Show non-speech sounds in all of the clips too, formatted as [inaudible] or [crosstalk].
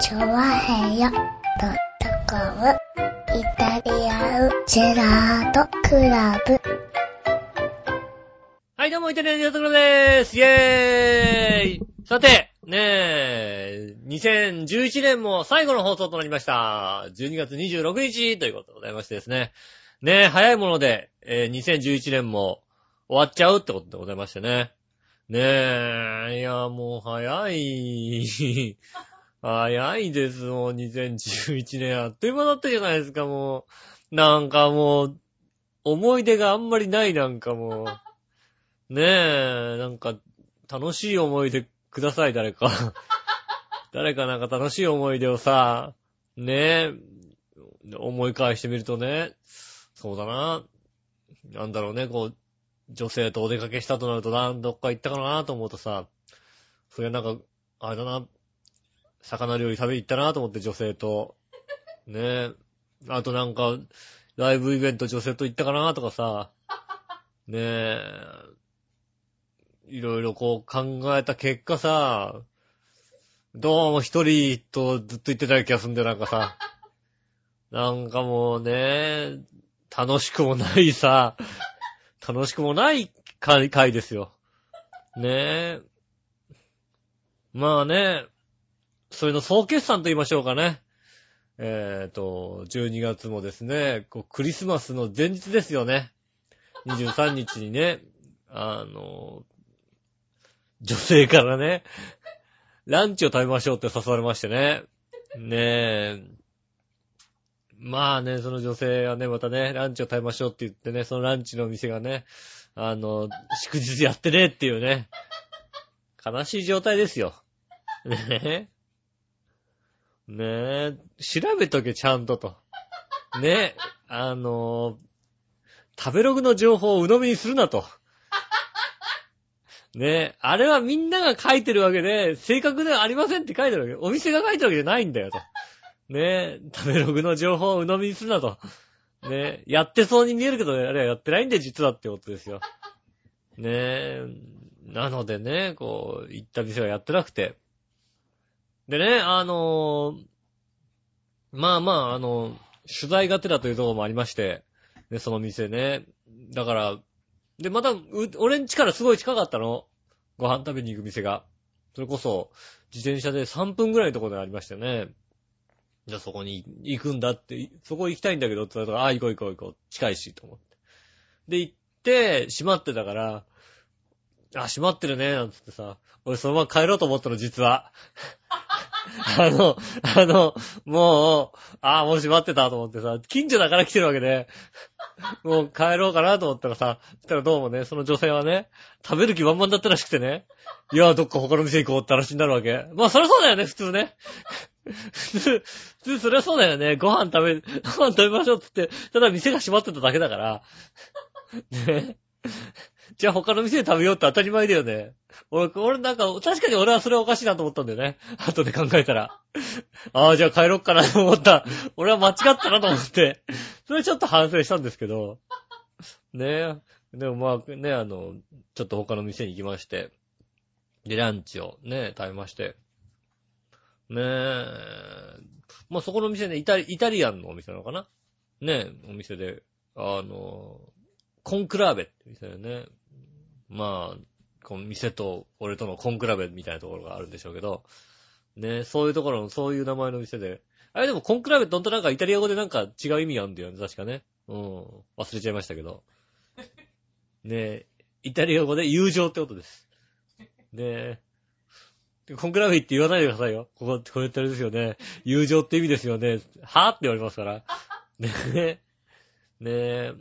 チョワヘヨドットコムイタリアンジェラートクラブ。はい、どうも、イタリアンジェラートクラブでーすイェーイさて、ねえ、2011年も最後の放送となりました。12月26日ということでございましてですね。ねえ、早いもので、えー2011年も終わっちゃうってことでございましてね。ねえ、いや、もう早い。早いです、もう2011年あっという間だったじゃないですか、もう。なんかもう、思い出があんまりないなんかもう。ねえ、なんか、楽しい思い出ください、誰か。[laughs] 誰かなんか楽しい思い出をさ、ねえ、思い返してみるとね、そうだな。なんだろうね、こう、女性とお出かけしたとなると、どっか行ったかなと思うとさ、それなんか、あれだな、魚料理食べに行ったなと思って女性と、ねえ、あとなんか、ライブイベント女性と行ったかなとかさ、ねえ、いろいろこう考えた結果さ、どうも一人とずっと言ってた気がするんだよ、なんかさ。なんかもうね、楽しくもないさ、楽しくもない回回ですよ。ねえ。まあね、それの総決算と言いましょうかね。えっ、と、12月もですね、こうクリスマスの前日ですよね。23日にね、[laughs] あの、女性からね、ランチを食べましょうって誘われましてね。ねえ。まあね、その女性はね、またね、ランチを食べましょうって言ってね、そのランチの店がね、あの、祝日やってねっていうね、悲しい状態ですよ。ねえ。ねえ、調べとけ、ちゃんとと。ねえ、あの、食べログの情報を鵜呑みにするなと。ねえ、あれはみんなが書いてるわけで、正確ではありませんって書いてるわけ。お店が書いてるわけじゃないんだよと。ねえ、食べログの情報を鵜呑みにするなと。ねえ、やってそうに見えるけど、あれはやってないんで実はってことですよ。ねえ、なのでね、こう、行った店はやってなくて。でね、あのーまあまあ、あの、取材がてらというところもありまして、ね、その店ね。だから、で、また、う俺ん家からすごい近かったの。ご飯食べに行く店が。それこそ、自転車で3分ぐらいのところでありましたよね。じゃあそこに行くんだって、そこ行きたいんだけどって言われたら、あ、行こう行こう行こう。近いし、と思って。で、行って、閉まってたから、あ、閉まってるね、なんつってさ、俺そのまま帰ろうと思ったの、実は。[laughs] あの、あの、もう、ああ、もう閉まってたと思ってさ、近所だから来てるわけで、もう帰ろうかなと思ったらさ、そしたらどうもね、その女性はね、食べる気満々だったらしくてね、いや、どっか他の店行こうって話になるわけ。まあ、そりゃそうだよね、普通ね。普通、普通そりゃそうだよね。ご飯食べ、ご飯食べましょうって言って、ただ店が閉まってただけだから。ね。[laughs] じゃあ他の店で食べようって当たり前だよね。俺、俺なんか、確かに俺はそれおかしいなと思ったんだよね。[laughs] 後で考えたら。[laughs] ああ、じゃあ帰ろっかなと思った。俺は間違ったなと思って。それちょっと反省したんですけど。ねえ。でもまあね、あの、ちょっと他の店に行きまして。で、ランチをね、食べまして。ねえ。まあそこの店ね、イタイタリアンのお店なのかなねえ、お店で、あの、コンクラーベって店でね。まあ、この店と俺とのコンクラベみたいなところがあるんでしょうけど、ね、そういうところの、そういう名前の店で。あれでもコンクラベってほんとなんかイタリア語でなんか違う意味あるんだよね、確かね。うん。忘れちゃいましたけど。ねイタリア語で友情ってことです。ねでコンクラベって言わないでくださいよ。ここ、こうやってあれですよね。友情って意味ですよね。はぁって言われますから。ねえ。ねえ。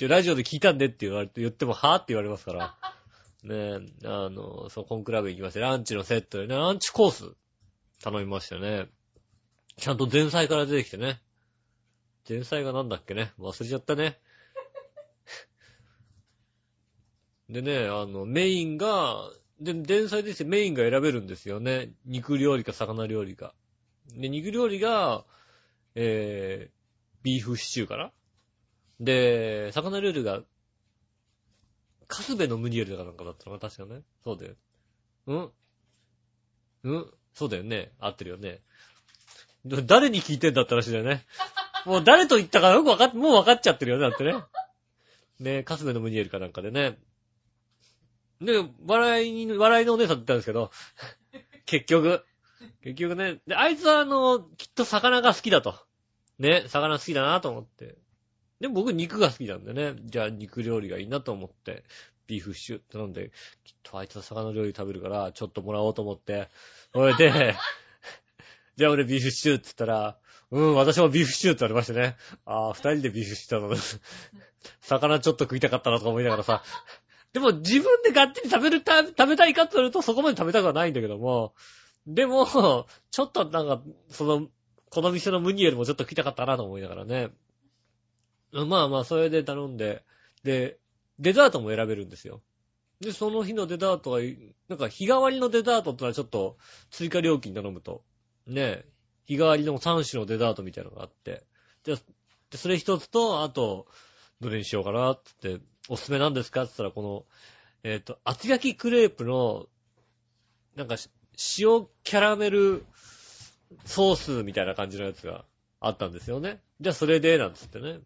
ちょ、ラジオで聞いたんでって言われて、言っても、はぁって言われますから。[laughs] ねえ、あの、そう、コンクラベ行きまして、ランチのセットでね、ランチコース頼みましたよね。ちゃんと前菜から出てきてね。前菜がなんだっけね。忘れちゃったね。[laughs] でね、あの、メインが、で、前菜ですよ、メインが選べるんですよね。肉料理か魚料理か。で、肉料理が、えー、ビーフシチューかなで、魚料理が、カスベのムニエルだかなんかだったのか確かね。そうだよ。うん？うん？そうだよね。合ってるよね。誰に聞いてんだって話だよね。もう誰と言ったかよくわかっ、もうわかっちゃってるよね、だってね。ねカスメのムニエルかなんかでね。で、笑いに、笑いのお姉さんって言ったんですけど、結局。結局ね。で、あいつはあの、きっと魚が好きだと。ね、魚好きだなと思って。でも僕肉が好きなんでね。じゃあ肉料理がいいなと思って、ビーフシチュー頼んで、きっとあいつは魚料理食べるから、ちょっともらおうと思って。それで、[laughs] じゃあ俺ビーフシチューって言ったら、うん、私もビーフシチューって言われましてね。ああ、二人でビーフシチューだな。[laughs] 魚ちょっと食いたかったなとか思いながらさ。でも自分でがっちり食べる、食べたいかとするとそこまで食べたくはないんだけども。でも、ちょっとなんか、その、この店のムニエルもちょっと食いたかったなと思いながらね。まあまあ、それで頼んで、で、デザートも選べるんですよ。で、その日のデザートは、なんか日替わりのデザートってのはちょっと追加料金頼むと、ね、日替わりの3種のデザートみたいなのがあって、で、でそれ一つと、あと、どれにしようかなってって、おすすめなんですかって言ったら、この、えっ、と、厚焼きクレープの、なんか、塩キャラメルソースみたいな感じのやつがあったんですよね。じゃあそれで、なんつってね、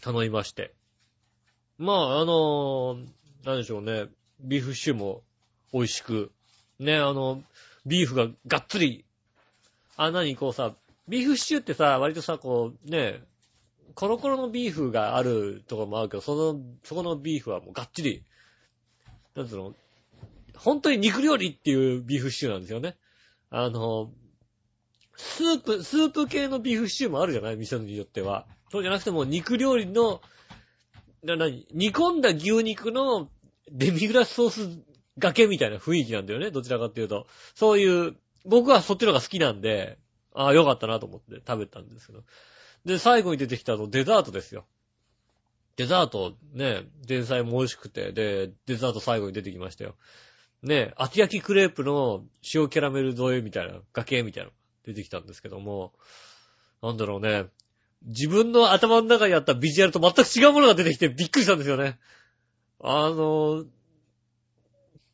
頼みまして。まあ、あのなんでしょうね、ビーフシチューも美味しく、ね、あの、ビーフががっつり、あ、なに、こうさ、ビーフシチューってさ、割とさ、こう、ね、コロコロのビーフがあるとこもあるけど、その、そこのビーフはもうがっちり、なんつうの、本当に肉料理っていうビーフシチューなんですよね。あの、スープ、スープ系のビーフシチューもあるじゃない？店によっては。そうじゃなくても肉料理の、な、なに、煮込んだ牛肉のデミグラスソースがけみたいな雰囲気なんだよね。どちらかっていうと。そういう、僕はそっちの方が好きなんで、ああ、よかったなと思って食べたんですけど。で、最後に出てきたのデザートですよ。デザート、ね、前菜も美味しくて、で、デザート最後に出てきましたよ。ね、厚焼きクレープの塩キャラメル添えみたいな、崖みたいなのが出てきたんですけども、なんだろうね、自分の頭の中にあったビジュアルと全く違うものが出てきてびっくりしたんですよね。あの、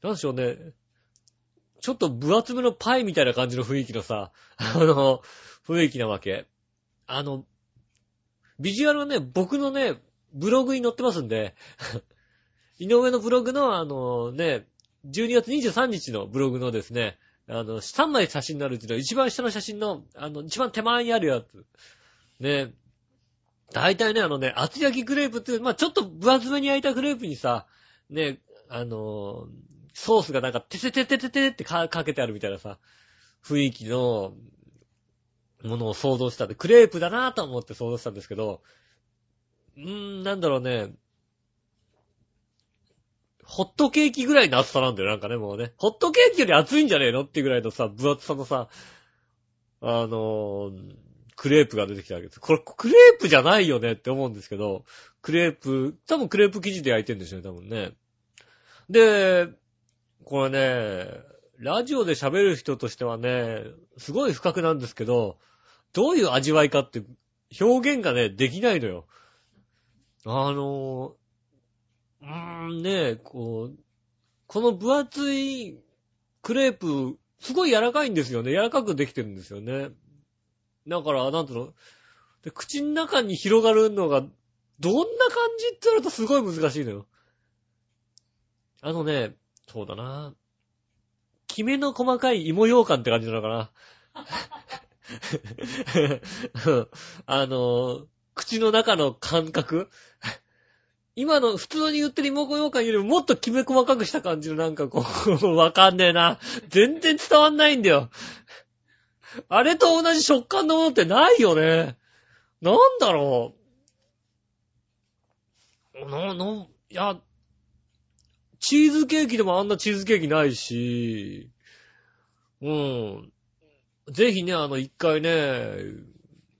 なんでしょうね、ちょっと分厚めのパイみたいな感じの雰囲気のさ、あの、雰囲気なわけ。あの、ビジュアルはね、僕のね、ブログに載ってますんで、井上のブログのあのね、12月23日のブログのですね、あの、3枚写真になるっていうちの一番下の写真の、あの、一番手前にあるやつ。ね。大体ね、あのね、厚焼きクレープっていう、まあちょっと分厚めに焼いたクレープにさ、ね、あのソースがなんか、ててててててってかけてあるみたいなさ、雰囲気のものを想像したんで、クレープだなぁと思って想像したんですけど、うーん、なんだろうね。ホットケーキぐらいの厚さなんだよ、なんかね、もうね。ホットケーキより厚いんじゃねえのっていうぐらいのさ、分厚さのさ、あのークレープが出てきたわけです。これ、クレープじゃないよねって思うんですけど、クレープ、多分クレープ生地で焼いてるんですよね、多分ね。で、これね、ラジオで喋る人としてはね、すごい不覚なんですけど、どういう味わいかって表現がね、できないのよ。あの、うーんね、こう、この分厚いクレープ、すごい柔らかいんですよね。柔らかくできてるんですよね。だから、なんていうの？で口の中に広がるのが、どんな感じって言われるとすごい難しいのよ。あのね、そうだな。きめの細かい芋羊羹って感じなのかな。[laughs] あの、口の中の感覚今の普通に言ってる芋羊羹よりももっときめ細かくした感じのなんかこう、[laughs] わかんねえな。全然伝わんないんだよ。あれと同じ食感のものってないよね。なんだろう。な、な、いや、チーズケーキでもあんなチーズケーキないし、うん。ぜひね、あの、一回ね、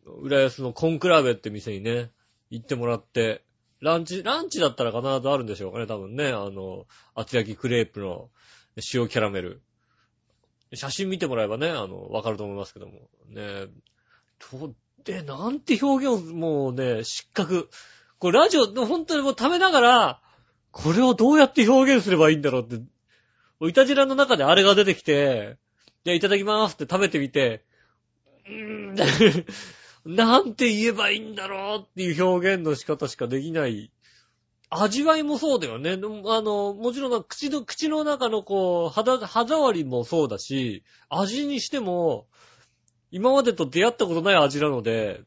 浦安のコンクラベって店にね、行ってもらって、ランチ、ランチだったら必ずあるんでしょうかね、多分ね、あの、厚焼きクレープの塩キャラメル。写真見てもらえばね、あの、わかると思いますけども。ねと、で、なんて表現を、もうね、失格。これラジオ、本当にもう食べながら、これをどうやって表現すればいいんだろうって、いたじらの中であれが出てきて、で、いただきますって食べてみて、うーん、[laughs] なんて言えばいいんだろうっていう表現の仕方しかできない。味わいもそうだよね。あの、もちろん口の、口の中のこう、肌、歯触りもそうだし、味にしても、今までと出会ったことない味なので、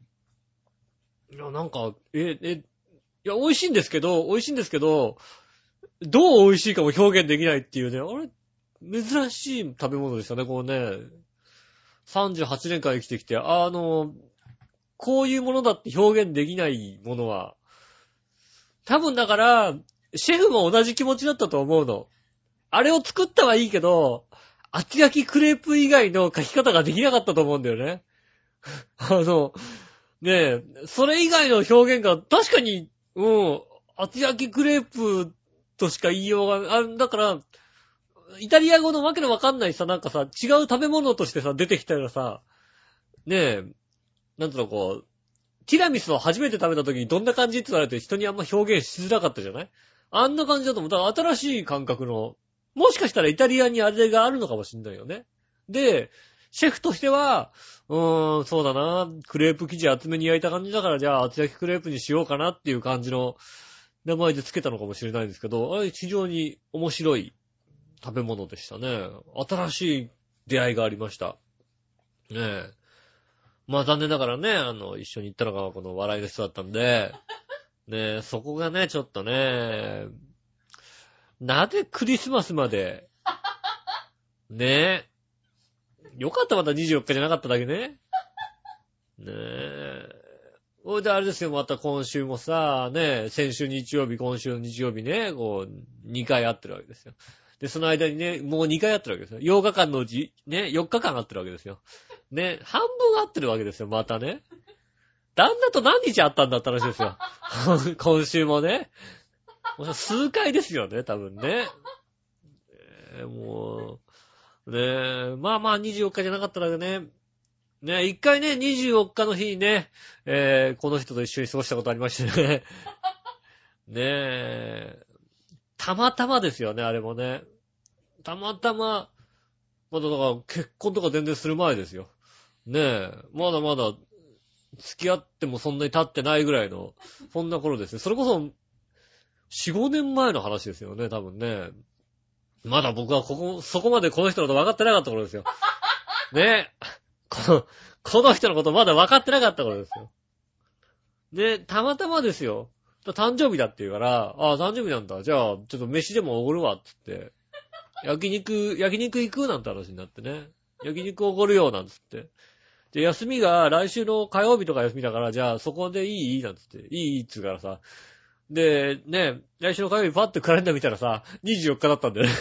いや、なんか、え、え、いや、美味しいんですけど、美味しいんですけど、どう美味しいかも表現できないっていうね、あれ、珍しい食べ物でしたね、こうね。38年間生きてきて、あの、こういうものだって表現できないものは、多分だから、シェフも同じ気持ちだったと思うの。あれを作ったはいいけど、厚焼きクレープ以外の書き方ができなかったと思うんだよね。[laughs] あの、ねえ、それ以外の表現が確かに、うん、厚焼きクレープとしか言いようが、あだから、イタリア語のわけのわかんないさ、なんかさ、違う食べ物としてさ、出てきたらさ、ねえ、なんとのこう、ティラミスを初めて食べた時にどんな感じって言われて人にあんま表現しづらかったじゃない？あんな感じだと思う。だから新しい感覚の、もしかしたらイタリアにあれがあるのかもしんないよね。で、シェフとしては、うーん、そうだな、クレープ生地厚めに焼いた感じだから、じゃあ厚焼きクレープにしようかなっていう感じの名前で付けたのかもしれないんですけど、あれ非常に面白い食べ物でしたね。新しい出会いがありました。ねえ。まあ残念ながらね、あの、一緒に行ったのがこの笑いの人だったんで、[laughs] ねえ、そこがね、ちょっとね、なぜクリスマスまで、[laughs] ねえ、よかったまだ24日じゃなかっただけね。ねえ。ほいであれですよ、また今週もさ、ね、先週日曜日、今週の日曜日ね、こう、2回会ってるわけですよ。で、その間にね、もう2回会ってるわけですよ。8日間のうち、ね、4日間会ってるわけですよ。ね、半分会ってるわけですよ、またね。旦那と何日会ったんだって話ですよ。[laughs] 今週もね。もう数回ですよね、多分ね。えーもう、ねえ、まあまあ24日じゃなかったらね、ね、一回ね、24日の日にね、えー、この人と一緒に過ごしたことありましてね。ねえ、たまたまですよね、あれもね。たまたま、まだだから結婚とか全然する前ですよ。ねえ、まだまだ付き合ってもそんなに経ってないぐらいの、そんな頃ですよ。それこそ、4、5年前の話ですよね、多分ね。まだ僕はここ、そこまでこの人のこと分かってなかった頃ですよ。ねえ。この、この人のことまだ分かってなかった頃ですよ。で、たまたまですよ。誕生日だって言うから、ああ、誕生日なんだ。じゃあ、ちょっと飯でもおごるわ、つって。焼肉、焼肉行くなんて話になってね。焼肉おごるよ、なんつって。で、休みが来週の火曜日とか休みだから、じゃあそこでいい？なんつって。いいっつうからさ。で、ね、来週の火曜日パッてカレンダー見たらさ、24日だったんだよね。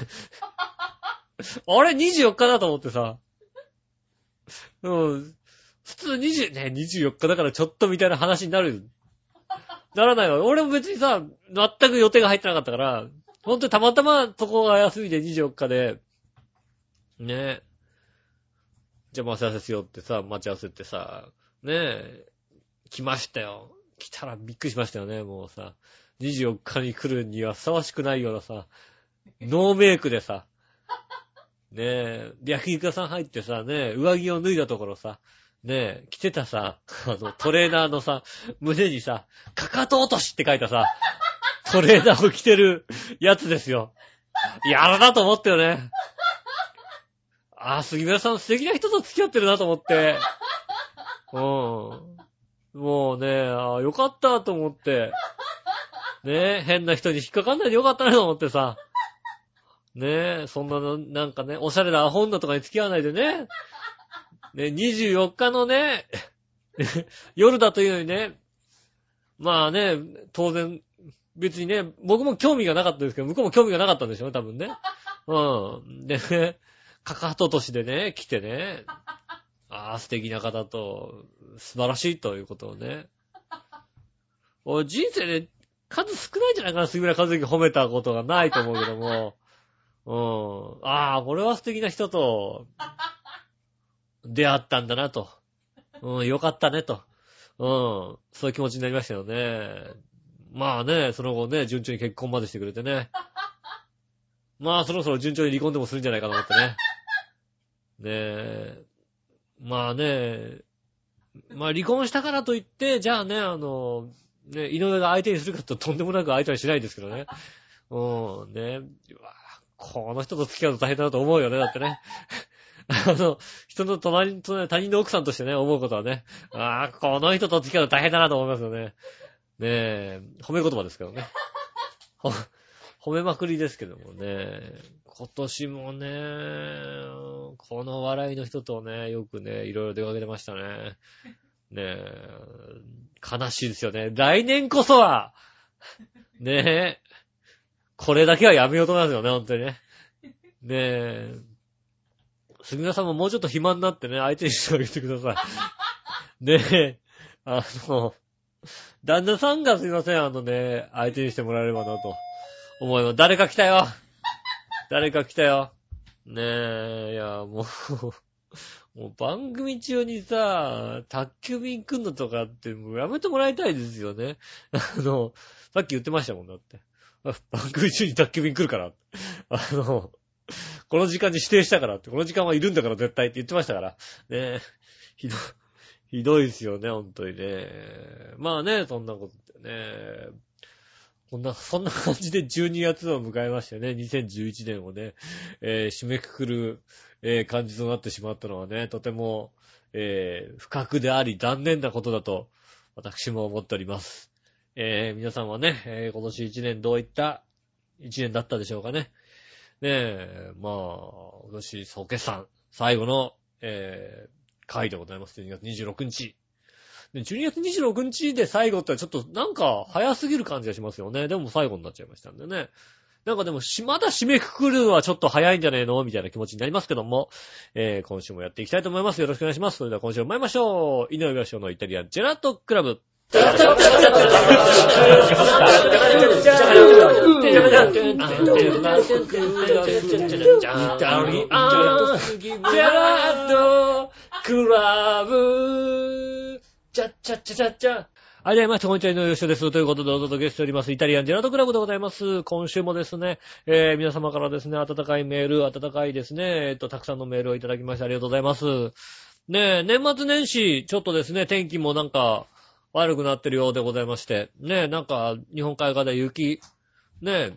あれ ?24 日だと思ってさ。うん。普通20、ね、24日だからちょっとみたいな話になる。ならないわ。俺も別にさ、全く予定が入ってなかったから、ほんとにたまたまそこが休みで24日で、ねえじゃあ待ち合わせしようってさ、待ち合わせってさ、ねえ、来ましたよ。来たらびっくりしましたよね、もうさ。24日に来るにはふさわしくないようなさ、ノーメイクでさ、ねえ、焼肉屋さん入ってさ、ねえ、上着を脱いだところさ、ねえ、着てたさ、あの、トレーナーのさ、胸にさ、かかと落としって書いたさ、トレーナーを着てるやつですよ。やらなと思ったよね。あ、杉村さん素敵な人と付き合ってるなと思って。うん。もうね、あよかったと思って。ねえ変な人に引っかかんないでよかったなと思ってさ。ねえそんなの、なんかね、おしゃれなアホ女とかに付き合わないでね。ね、24日のね、[laughs] 夜だというのにね、まあね、当然、別にね、僕も興味がなかったですけど、向こうも興味がなかったんでしょうね、多分ね。うん。でね、かかととしでね、来てね、ああ、素敵な方と、素晴らしいということをね。俺、人生で数少ないんじゃないかな、杉村和之褒めたことがないと思うけども。うん。ああ、これは素敵な人と、出会ったんだなと。うん、よかったねと。うん。そういう気持ちになりましたよね。まあね、その後ね、順調に結婚までしてくれてね。まあそろそろ順調に離婚でもするんじゃないかと思ってね。ねえ、まあね、まあ離婚したからといって、じゃあね、あの、ね、井上が相手にするかととんでもなく相手はしないですけどね。うん、ね、この人と付き合うと大変だなと思うよね、だってね。あの、人の隣、隣他人の奥さんとしてね、思うことはね、ああ、この人と付き合うと大変だなと思いますよね。ねえ、褒め言葉ですけどね。褒めまくりですけどもね。今年もね、この笑いの人とね、よくね、いろいろ出かけてましたね。ねえ、悲しいですよね。来年こそは、ねえ、これだけはやめようと思いますよね、本当にね。ねえ、杉村さんももうちょっと暇になってね、相手にしてあげてください。[laughs] ねえ、あの、旦那さんがすいません、あのね、相手にしてもらえればなと思います。誰か来たよ誰か来たよねえ、いや、もう、もう番組中にさ、宅急便来んのとかって、もうやめてもらいたいですよね。あの、さっき言ってましたもんだって。あ番組中に宅急便来るから。あの、[laughs] この時間に指定したからって、この時間はいるんだから絶対って言ってましたから。ねえ、ひど、ひどいですよね、本当にね。まあね、そんなことでね。こんな、そんな感じで12月を迎えましてね、2011年をね、えー締めくくる、えー感じとなってしまったのはね、とても、えー不覚であり残念なことだと、私も思っております。えー皆さんはね、え今年1年どういった1年だったでしょうかね。ねえ、まあ、今年総決算、最後の、えー回でございます。12月26日。12月26日で最後ってちょっとなんか早すぎる感じがしますよね。でも最後になっちゃいましたんでね。なんかでもし、まだ締めくくるのはちょっと早いんじゃねえのみたいな気持ちになりますけども、えー、今週もやっていきたいと思います。よろしくお願いします。それでは今週も参りましょう。井上義雄のイタリアンジェラートクラブ。はい、どうも、こんにちは、井上義雄です。ということでお届けしております、イタリアンジェラートクラブでございます。今週もですね、えー、皆様からですね、温かいメール、温かいですね、えっと、たくさんのメールをいただきましてありがとうございます。ねえ、年末年始、ちょっとですね、天気もなんか、悪くなってるようでございまして、ねえ、なんか、日本海側で雪、ねえ、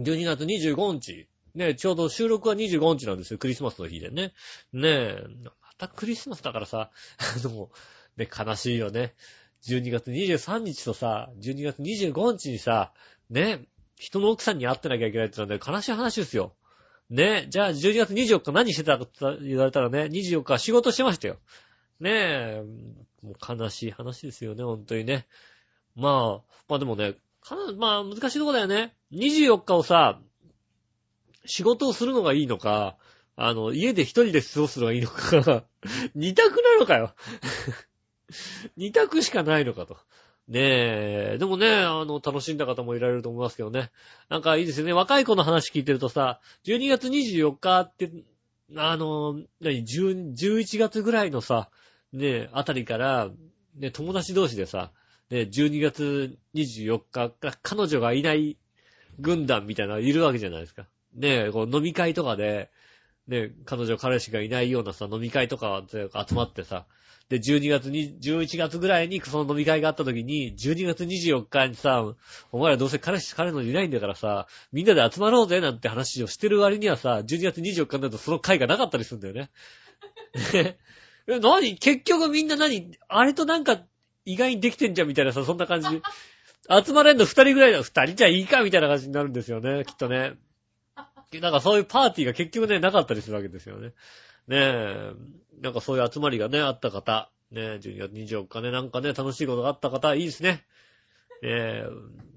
12月25日、ねえ、ちょうど収録は25日なんですよ、クリスマスの日でね。ねえ、またクリスマスだからさ、[laughs] あの、ね、悲しいよね。12月23日とさ、12月25日にさ、ね、人の奥さんに会ってなきゃいけないってのはね、悲しい話ですよ。ねえ、じゃあ12月24日何してたかって言われたらね、24日は仕事してましたよ。ねえ、もう悲しい話ですよね、本当にね。まあ、まあでもね、かなまあ難しいとこだよね。24日をさ、仕事をするのがいいのか、あの、家で一人で過ごすのがいいのか、[laughs] 二択なのかよ。[laughs] 二択しかないのかと。ねえ、でもね、あの、楽しんだ方もいられると思いますけどね。なんかいいですよね。若い子の話聞いてるとさ、12月24日って、あの、何、11月ぐらいのさ、ね、あたりから、ね、友達同士でさ、ね、12月24日から、彼女がいない軍団みたいなのがいるわけじゃないですか。ね、こう飲み会とかで、ね、彼女彼氏がいないようなさ、飲み会とか集まってさ、で、12月に、11月ぐらいにその飲み会があった時に、12月24日にさ、お前らどうせ彼氏、彼女いないんだからさ、みんなで集まろうぜなんて話をしてる割にはさ、12月24日になるとその会がなかったりするんだよね。ねえ、何？結局みんな何？あれとなんか意外にできてんじゃんみたいなさ、そんな感じ。[laughs] 集まれんの二人ぐらいだ。二人じゃいいかみたいな感じになるんですよね、きっとね。なんかそういうパーティーが結局ね、なかったりするわけですよね。ねえ、なんかそういう集まりがね、あった方、ねえ、12月24日ね、なんかね、楽しいことがあった方、いいですね。ねえ、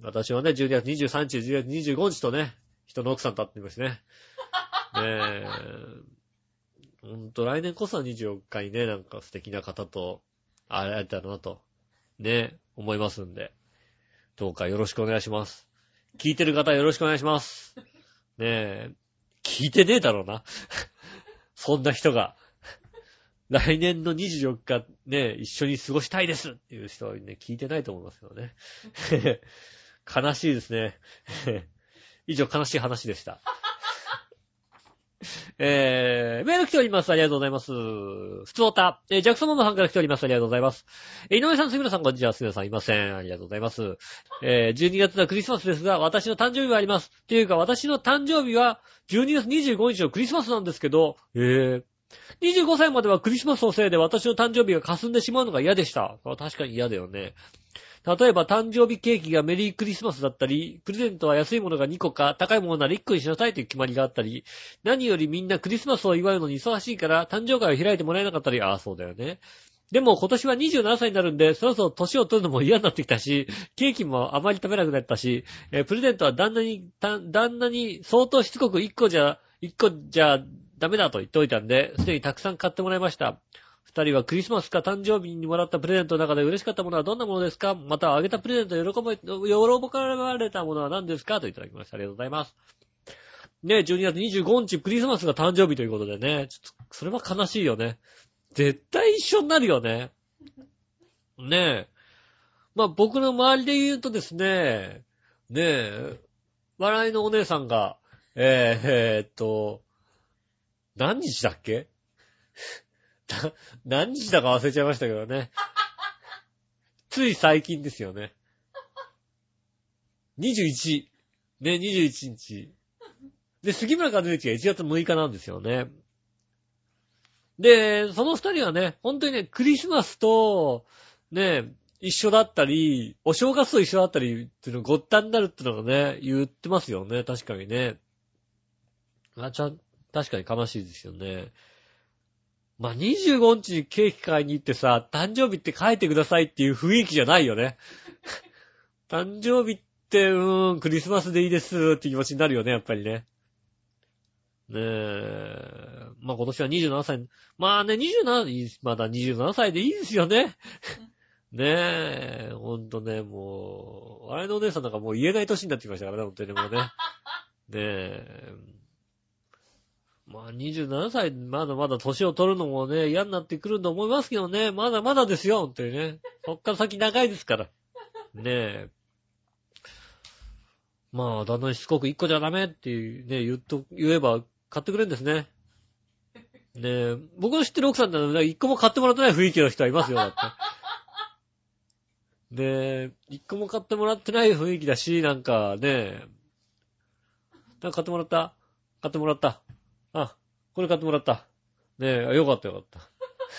私はね、12月23日、12月25日とね、人の奥さんと会ってみましてね。ねえ、ほんと来年こそは24日にね、なんか素敵な方と会えたらなと、ね、思いますんで、どうかよろしくお願いします。聞いてる方よろしくお願いします。ねえ、聞いてねえだろうな。[laughs] そんな人が。来年の24日ね、一緒に過ごしたいですっていう人はね、聞いてないと思いますけどね。[laughs] 悲しいですね。[laughs] 以上、悲しい話でした。えー、メール来ております。ありがとうございます。ふつおた。えー、ジャクソンママさんから来ております。ありがとうございます。えー井上さん、杉村さん、こんにちは。杉村さんいません。ありがとうございます。えー、12月のクリスマスですが、私の誕生日があります。っていうか、私の誕生日は、12月25日のクリスマスなんですけど、えー、25歳まではクリスマスのせいで私の誕生日が霞んでしまうのが嫌でした。確かに嫌だよね。例えば誕生日ケーキがメリークリスマスだったり、プレゼントは安いものが2個か、高いものなら1個にしなさいという決まりがあったり、何よりみんなクリスマスを祝うのに忙しいから誕生会を開いてもらえなかったり、ああ、そうだよね。でも今年は27歳になるんで、そろそろ年を取るのも嫌になってきたし、ケーキもあまり食べなくなったし、えープレゼントは旦那に、旦那に相当しつこく1個じゃ、1個じゃダメだと言っておいたんで、すでにたくさん買ってもらいました。二人はクリスマスか誕生日にもらったプレゼントの中で嬉しかったものはどんなものですか？またあげたプレゼント喜ば、喜ばれたものは何ですか？といただきました。ありがとうございます。ねえ、12月25日クリスマスが誕生日ということでね、ちょっと、それは悲しいよね。絶対一緒になるよね。ねえ。まあ僕の周りで言うとですね、ねえ、笑いのお姉さんが、えー、えーっと、何日だっけ？[laughs] 何日だか忘れちゃいましたけどね。つい最近ですよね。21。ね、21日。で、杉村和之が1月6日なんですよね。で、その二人はね、本当にね、クリスマスと、ね、一緒だったり、お正月と一緒だったりっていうのごったになるってのがね、言ってますよね、確かにね。あ、ちゃん、確かに悲しいですよね。まあ、25日にケーキ買いに行ってさ、誕生日って書いてくださいっていう雰囲気じゃないよね。[laughs] 誕生日って、うーん、クリスマスでいいですって気持ちになるよね、やっぱりね。ねえ。まあ今年は27歳。まあね、27、まだ27歳でいいですよね。ねえ、ほんとね、もう、あれのお姉さんなんかもう言えない年になってきましたからね、ほんとにもうね。[laughs] ねえ。まあ27歳、まだまだ年を取るのもね、嫌になってくると思いますけどね、まだまだですよ、ほんとにね。そっから先長いですから。ねえ。まあ、旦那にしつこく一個じゃダメっていうね、言っと、言えば買ってくれるんですね。ねえ、僕の知ってる奥さんなら一個も買ってもらってない雰囲気の人はいますよ、だって。ねえ、一個も買ってもらってない雰囲気だし、なんかねえ、なんか買ってもらった？買ってもらった。あ、これ買ってもらった。ねえ、よかったよかった。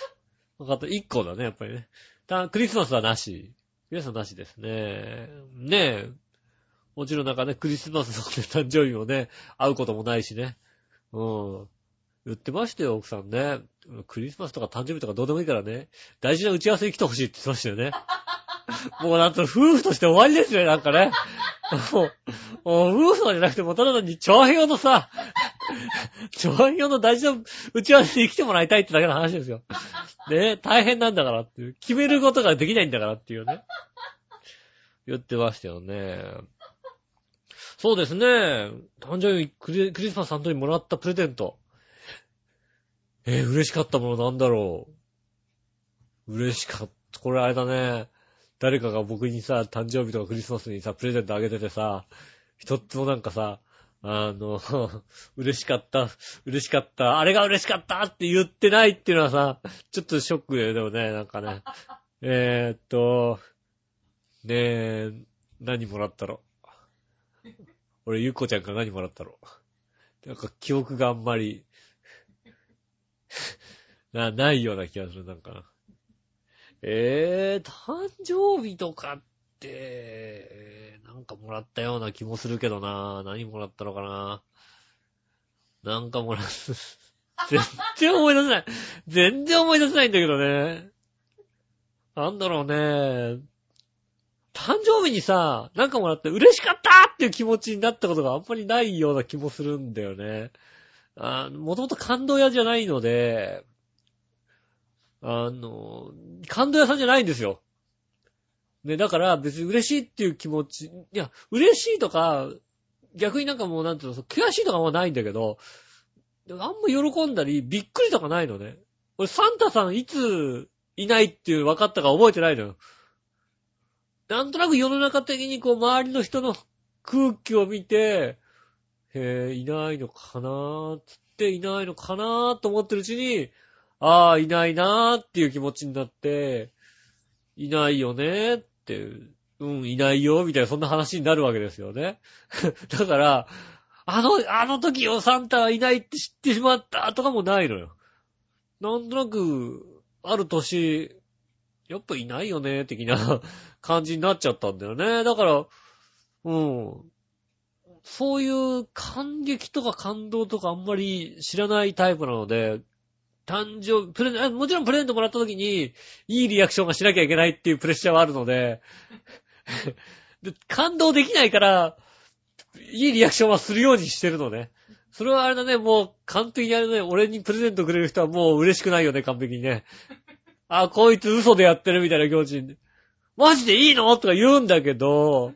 [laughs] よかった。一個だね、やっぱりね。たクリスマスはなし。クリスマスなしですね。ねえ。もちろんなんかね、クリスマスの、ね、誕生日もね、会うこともないしね。うん。言ってましたよ、奥さんね。クリスマスとか誕生日とかどうでもいいからね。大事な打ち合わせに来てほしいって言ってましたよね。[laughs] もうなんと夫婦として終わりですよね、なんかね。もう、もう夫婦じゃなくてもうただ単に長編のさ、[laughs] 長編の大事な打ち合わせに来てもらいたいってだけの話ですよ。ね大変なんだからっていう。決めることができないんだからっていうね。言ってましたよね。そうですね。誕生日クリクリスマスさんとにもらったプレゼント。えー嬉しかったものなんだろう。嬉しかった。これあれだね。誰かが僕にさ、誕生日とかクリスマスにさ、プレゼントあげててさ、一つもなんかさ、あの、[laughs] 嬉しかった、嬉しかった、あれが嬉しかったって言ってないっていうのはさ、ちょっとショックだよ、でもね、なんかね。[laughs] えーっと、ねえ、何もらったろ？俺、ゆっこちゃんから何もらったろ？なんか記憶があんまり、[laughs] な、ないような気がする、なんかな。えー、誕生日とかって、えーなんかもらったような気もするけどな。何もらったのかな。なんかもらっ、[laughs] 全然思い出せない。全然思い出せないんだけどね。なんだろうね。誕生日にさ、なんかもらって嬉しかったっていう気持ちになったことがあんまりないような気もするんだよね。あもともと感動屋じゃないので、あの、感動屋さんじゃないんですよ。ね、だから別に嬉しいっていう気持ち、いや、嬉しいとか、逆になんかもうなんていうの、悔しいとかもないんだけど、あんま喜んだり、びっくりとかないのね。俺、サンタさんいついないっていう分かったか覚えてないのよ。なんとなく世の中的にこう、周りの人の空気を見て、へえ、いないのかなーつっていないのかなと思ってるうちに、ああ、いないなーっていう気持ちになって、いないよねっう、うん、いないよ、みたいなそんな話になるわけですよね。[laughs] だから、あの、あの時をサンタはいないって知ってしまったとかもないのよ。なんとなく、ある年、やっぱいないよね、的な [laughs] 感じになっちゃったんだよね。だから、うん。そういう感激とか感動とかあんまり知らないタイプなので、誕生、プレゼント、もちろんプレゼントもらった時に、いいリアクションがしなきゃいけないっていうプレッシャーはあるので、[laughs] で感動できないから、いいリアクションはするようにしてるのね。それはあれだね、もう完璧にあれだね、俺にプレゼントくれる人はもう嬉しくないよね、完璧にね。あ、こいつ嘘でやってるみたいな気持ちに。マジでいいの？とか言うんだけど、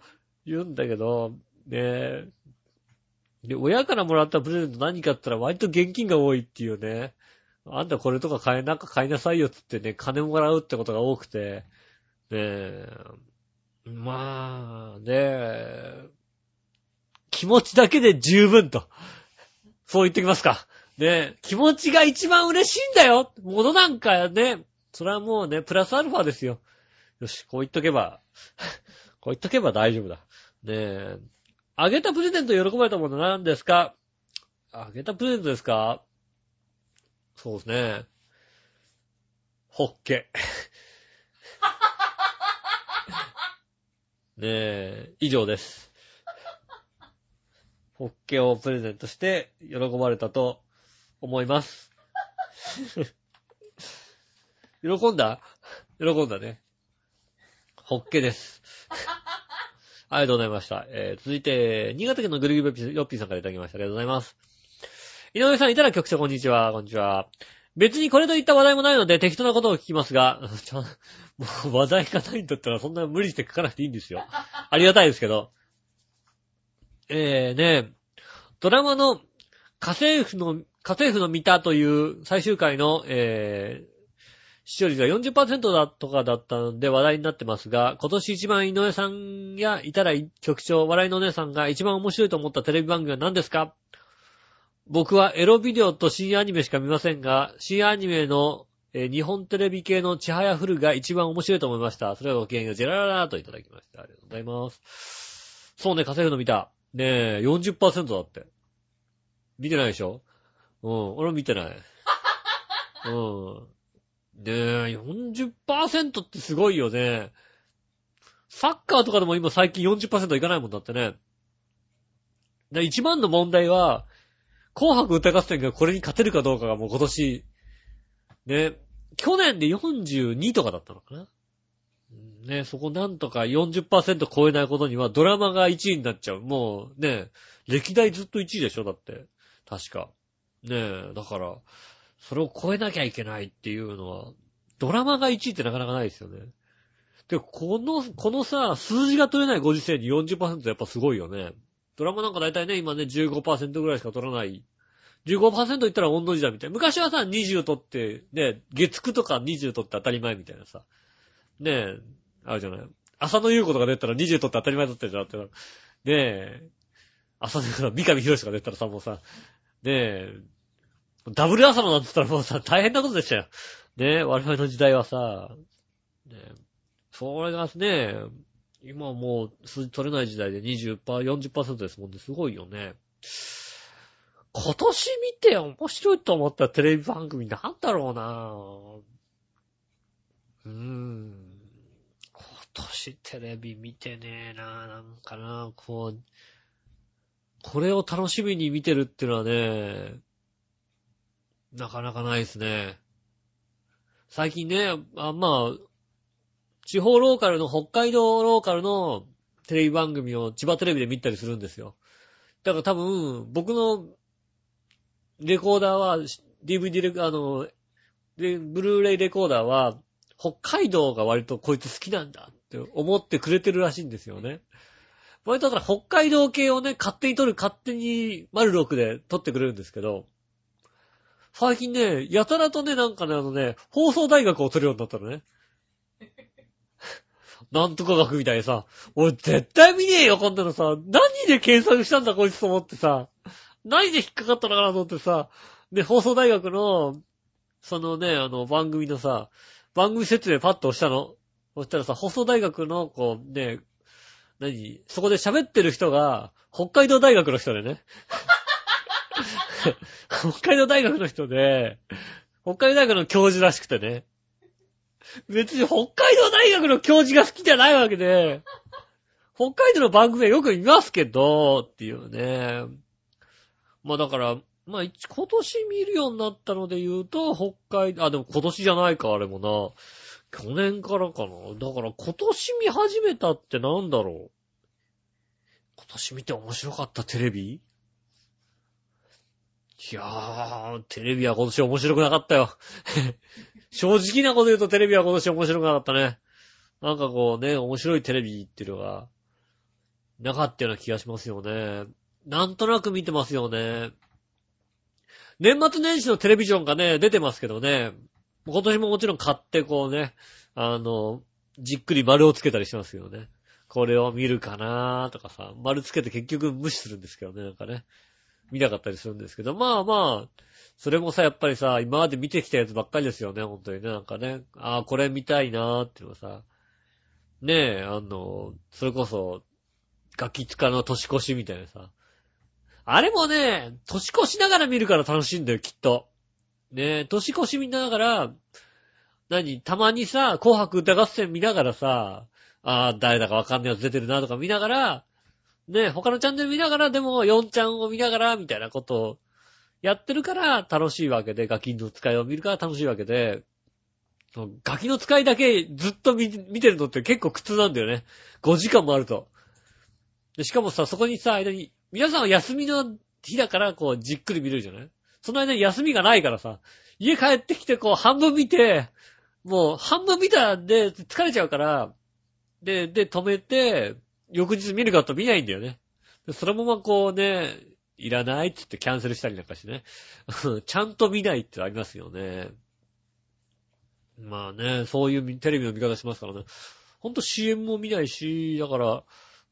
言うんだけど、ね。で、親からもらったプレゼント何かって言ったら割と現金が多いっていうね。あんたこれとか買え、なんか買いなさいよっつってね、金もらうってことが多くて。ねえ。まあ、ねえ。気持ちだけで十分と。そう言ってきますか。ねえ。気持ちが一番嬉しいんだよ物なんかね、それはもうね、プラスアルファですよ。よし、こう言っとけば、[laughs] こう言っとけば大丈夫だ。ねえ。あげたプレゼント喜ばれたもの何ですか？あげたプレゼントですか？そうですね。ホッケ。[laughs] ねえ、以上です。ホッケをプレゼントして喜ばれたと思います。[laughs] 喜んだ？喜んだね。ホッケです。[laughs] ありがとうございました。えー、続いて、新潟県のぐるぐるよっぴーさんからいただきました。ありがとうございます。井上さんいたら局長こんにちは。こんにちは。別にこれといった話題もないので適当なことを聞きますが、[laughs] ちゃんもう話題がないんだったらそんな無理して書かなくていいんですよ。ありがたいですけど。えーね、ドラマの家政婦の、家政婦の見たという最終回の、えー、視聴率が40%だとかだったので話題になってますが、今年一番井上さんやいたら局長、笑いのお姉さんが一番面白いと思ったテレビ番組は何ですか？僕はエロビデオと深夜アニメしか見ませんが、深夜アニメの、えー日本テレビ系のちはやふるが一番面白いと思いました。それはごきげんよう、ジェラララといただきました。ありがとうございます。そうね、家政婦の見た。ねえ、40%だって。見てないでしょ？うん、俺も見てない。うん。ねえ、40%ってすごいよね。サッカーとかでも今最近40%いかないもんだってね。で一番の問題は、紅白歌合戦がこれに勝てるかどうかがもう今年、ね、去年で42とかだったのかな。ね、そこなんとか40%超えないことにはドラマが1位になっちゃう。もうね、歴代ずっと1位でしょだって。確か。ねえ、だから、それを超えなきゃいけないっていうのは、ドラマが1位ってなかなかないですよね。で、この、このさ、数字が取れないご時世に40%やっぱすごいよね。ドラマなんか大体ね、今ね、15%ぐらいしか取らない。15%いったら御の字だみたいな。昔はさ、20取って、ね、月9とか20取って当たり前みたいなさ。ねえ、あるじゃない。浅野優子とか出たら20取って当たり前だったじゃんって。ねえ、浅野優子三上博士が出たらさ、もうさ、ねえ、ダブル浅野なんて言ったらもうさ、大変なことでしたよ。ねえ、我々の時代はさ、ねえ、それがね、今はもう数字取れない時代で20%、40%ですもんね。すごいよね。今年見て面白いと思ったテレビ番組なんだろうなぁうーん。今年テレビ見てねえなぁなんかなぁこう、これを楽しみに見てるっていうのはね、なかなかないですね。最近ね、あまあ、地方ローカルの、北海道ローカルのテレビ番組を千葉テレビで見たりするんですよ。だから多分、僕のレコーダーは、DVD レコ、あの、で、ブルーレイレコーダーは、北海道が割とこいつ好きなんだって思ってくれてるらしいんですよね。割とだから北海道系をね、勝手に撮る、勝手に丸6で撮ってくれるんですけど、最近ね、やたらとね、なんかね、あのね、放送大学を撮るようになったのね。[laughs] なんとか学みたいにさ、俺絶対見ねえよ、こんなのさ。何で検索したんだ、こいつと思ってさ。何で引っかかったのかなと思ってさ、で、放送大学の、そのね、あの、番組のさ、番組説明パッと押したの。そしたらさ、放送大学の、こう、ね、何？そこで喋ってる人が、北海道大学の人でね。[laughs] 北海道大学の人で、北海道大学の教授らしくてね。別に北海道大学の教授が好きじゃないわけで、北海道の番組はよく見ますけど、っていうね。まあだから、まあ今年見るようになったので言うと、北海道、あ、でも今年じゃないか、あれもな。去年からかな。だから今年見始めたってなんだろう。今年見て面白かったテレビ？いやー、テレビは今年面白くなかったよ。[laughs] 正直なこと言うとテレビは今年面白くなかったね。なんかこうね、面白いテレビっていうのが、なかったような気がしますよね。なんとなく見てますよね。年末年始のテレビジョンがね、出てますけどね。今年ももちろん買ってこうね、あの、じっくり丸をつけたりしますよね。これを見るかなーとかさ、丸つけて結局無視するんですけどね、なんかね。見なかったりするんですけど、まあまあ、それもさ、やっぱりさ、今まで見てきたやつばっかりですよね、本当にね。なんかね、ああ、これ見たいなーっていうのさ、ねえ、あの、それこそ、ガキ使の年越しみたいなさ。あれもね、年越しながら見るから楽しいんだよ、きっと。ねえ、年越し見ながら、何たまにさ、紅白歌合戦見ながらさ、ああ、誰だかわかんないやつ出てるなとか見ながら、ねえ、他のチャンネル見ながら、でも4ちゃんを見ながら、みたいなことをやってるから楽しいわけで、ガキの使いを見るから楽しいわけで、ガキの使いだけずっと見てるのって結構苦痛なんだよね。5時間もあると。しかもさ、そこにさ、間に、皆さんは休みの日だから、こう、じっくり見れるじゃない？その間に休みがないからさ、家帰ってきて、こう、半分見て、もう、半分見たんで、疲れちゃうから、で、で、止めて、翌日見るかと見ないんだよね。そのままこうね、いらないって言ってキャンセルしたりなんかしてね。[laughs] ちゃんと見ないってありますよね。まあね、そういうテレビの見方しますからね。ほんと CM も見ないし、だから、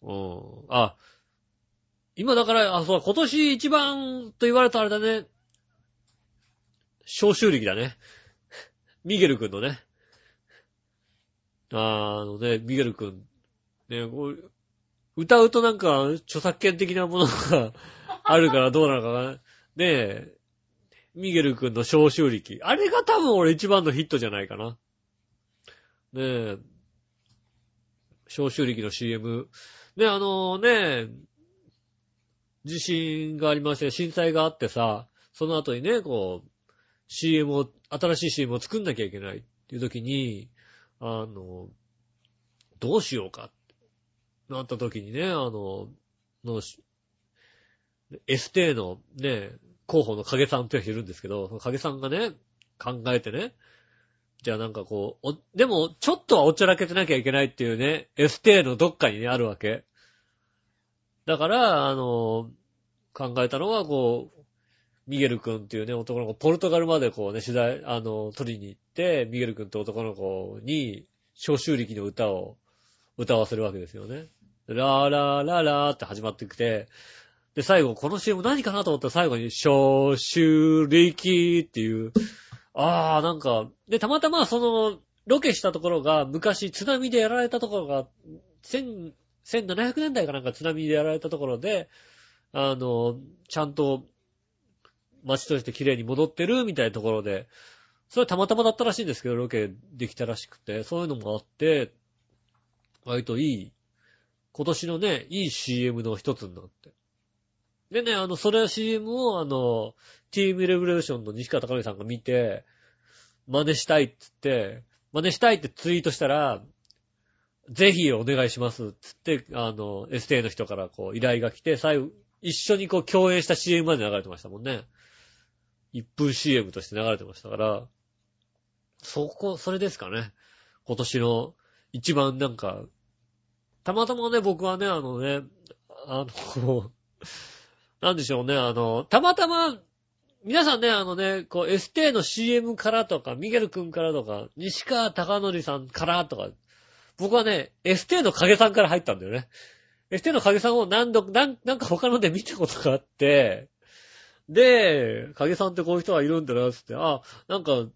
うん、あ、今だから、あ、そう、今年一番と言われたあれだね。消臭力だね。ミゲル君のね。あのね、ミゲル君。ね、こう歌うとなんか、著作権的なものが [laughs] あるからどうなのかな。ねえ、ミゲル君の消臭力。あれが多分俺一番のヒットじゃないかな。ねえ、消臭力の CM。ね、あのねえ、地震がありまして、震災があってさ、その後にね、こう、CM を、新しい CM を作んなきゃいけないっていう時に、あの、どうしようかってなった時にね、あの、の、エステのね、候補の影さんって人いるんですけど、影さんがね、考えてね、じゃあなんかこう、でも、ちょっとはおちゃらけてなきゃいけないっていうね、エステのどっかにね、あるわけ。だから、あの、考えたのは、こう、ミゲル君っていうね、男の子、ポルトガルまでこうね、取材、あの、取りに行って、ミゲル君って男の子に、消臭力の歌を歌わせるわけですよね。ラーラーラーラーって始まってきて、で、最後、この CM 何かなと思ったら最後に、消臭力っていう、あー、なんか、で、たまたまその、ロケしたところが、昔津波でやられたところが、1700年代かなんか津波でやられたところで、あの、ちゃんと街として綺麗に戻ってるみたいなところで、それはたまたまだったらしいんですけど、ロケできたらしくて、そういうのもあって、割といい、今年のね、いい CM の一つになって。でね、あの、それ CM をあの、ティームレボリューションの西川隆美さんが見て、真似したいって言って、真似したいってツイートしたら、ぜひお願いしますって言って、あの、ST の人からこう依頼が来て、最後、一緒にこう共演した CM まで流れてましたもんね。1分 CM として流れてましたから、そこ、それですかね。今年の一番なんか、たまたまね、僕はね、あのね、あの、[laughs] なんでしょうね、あの、たまたま、皆さんね、あのね、こう、エステの CM からとか、ミゲル君からとか、西川貴則さんからとか、僕はね、エステの影さんから入ったんだよね。エステの影さんを何度、なん、なんか他ので見たことがあって、で、影さんってこういう人がいるんだな、つって、あ、なんか、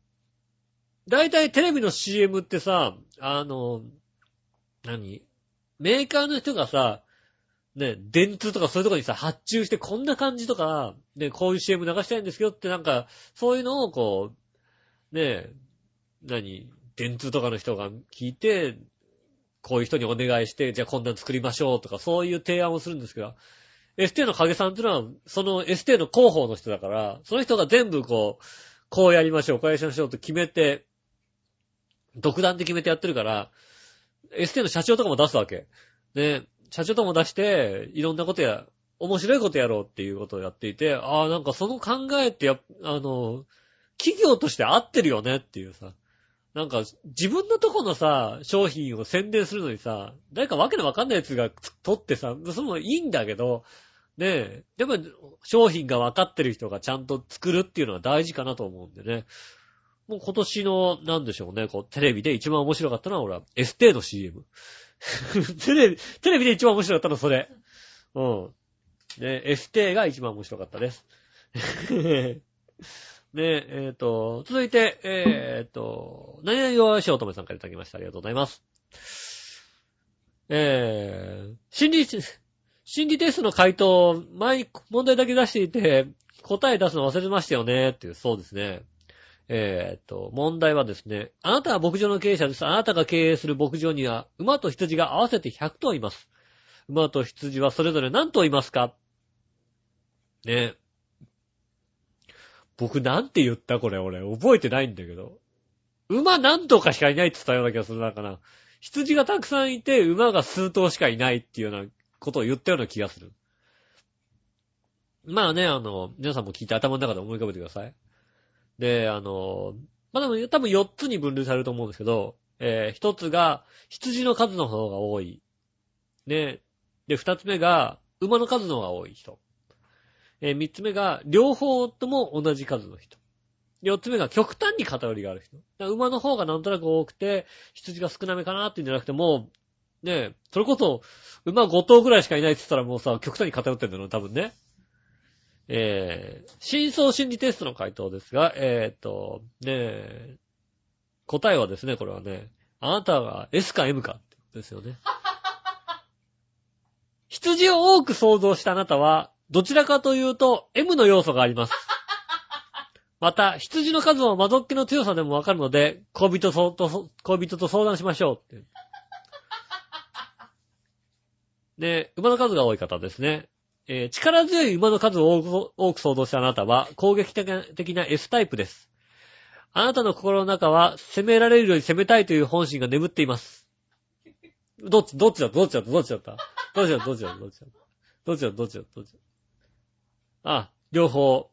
だいたいテレビの CM ってさ、あの、何？メーカーの人がさ、ね、電通とかそういうとこにさ、発注してこんな感じとか、ね、こういう CM 流したいんですよってなんか、そういうのをこう、ね、何？電通とかの人が聞いて、こういう人にお願いして、じゃあこんなん作りましょうとか、そういう提案をするんですけど、エステの影さんっていうのは、そのエステの広報の人だから、その人が全部こう、こうやりましょう、こうやりましょうと決めて、独断で決めてやってるから、エステの社長とかも出すわけ。ね、社長とも出して、いろんなことや、面白いことやろうっていうことをやっていて、ああ、なんかその考えってや、あの、企業として合ってるよねっていうさ。なんか、自分のとこのさ、商品を宣伝するのにさ、誰かわけのわかんないやつが取ってさ、それもいいんだけど、ねえ、でも商品がわかってる人がちゃんと作るっていうのは大事かなと思うんでね。もう今年の、なんでしょうね、こう、テレビで一番面白かったのは、俺は、エステーの CM。[laughs] テレビ、テレビで一番面白かったのはそれ。うん。ね、エステが一番面白かったです。で、ええっ、ー、と、続いて、えっ、ー、と、何々弱しおとめさんからいただきました。ありがとうございます。えー、心理、心理テストの回答、前に問題だけ出していて、答え出すの忘れましたよね、っていう、そうですね。えっ、と、問題はですね、あなたは牧場の経営者です。あなたが経営する牧場には、馬と羊が合わせて100頭います。馬と羊はそれぞれ何頭いますか？ね。僕なんて言ったこれ俺。覚えてないんだけど。馬何頭かしかいないって言ったような気がするなかな。羊がたくさんいて、馬が数頭しかいないっていうようなことを言ったような気がする。まあね、あの、皆さんも聞いて頭の中で思い浮かべてください。で、あの、まあでも多分4つに分類されると思うんですけど、えー、1つが羊の数の方が多い。ね。で、2つ目が馬の数の方が多い人。えー、三つ目が、両方とも同じ数の人。四つ目が極端に偏りがある人。馬の方がなんとなく多くて、羊が少なめかなっていうんじゃなくても、ねそれこそ、馬5頭ぐらいしかいないって言ったらもうさ、極端に偏ってんだよ、多分ね。えー、真相心理テストの回答ですが、えー、っと、ね答えはですね、これはね、あなたが S か M かってことですよね。[laughs] 羊を多く想像したあなたは、どちらかというと、M の要素があります。[laughs] また、羊の数も窓っ気の強さでもわかるので、恋人と、恋人と相談しましょうって。で、馬の数が多い方ですね。えー、力強い馬の数を多く想像したあなたは、攻撃的な S タイプです。あなたの心の中は、攻められるより攻めたいという本心が眠っています。どっち、どっちだどっちだどっちだった？どっちだどっちだどっちだどっちだどっちだどっちだあ、両方。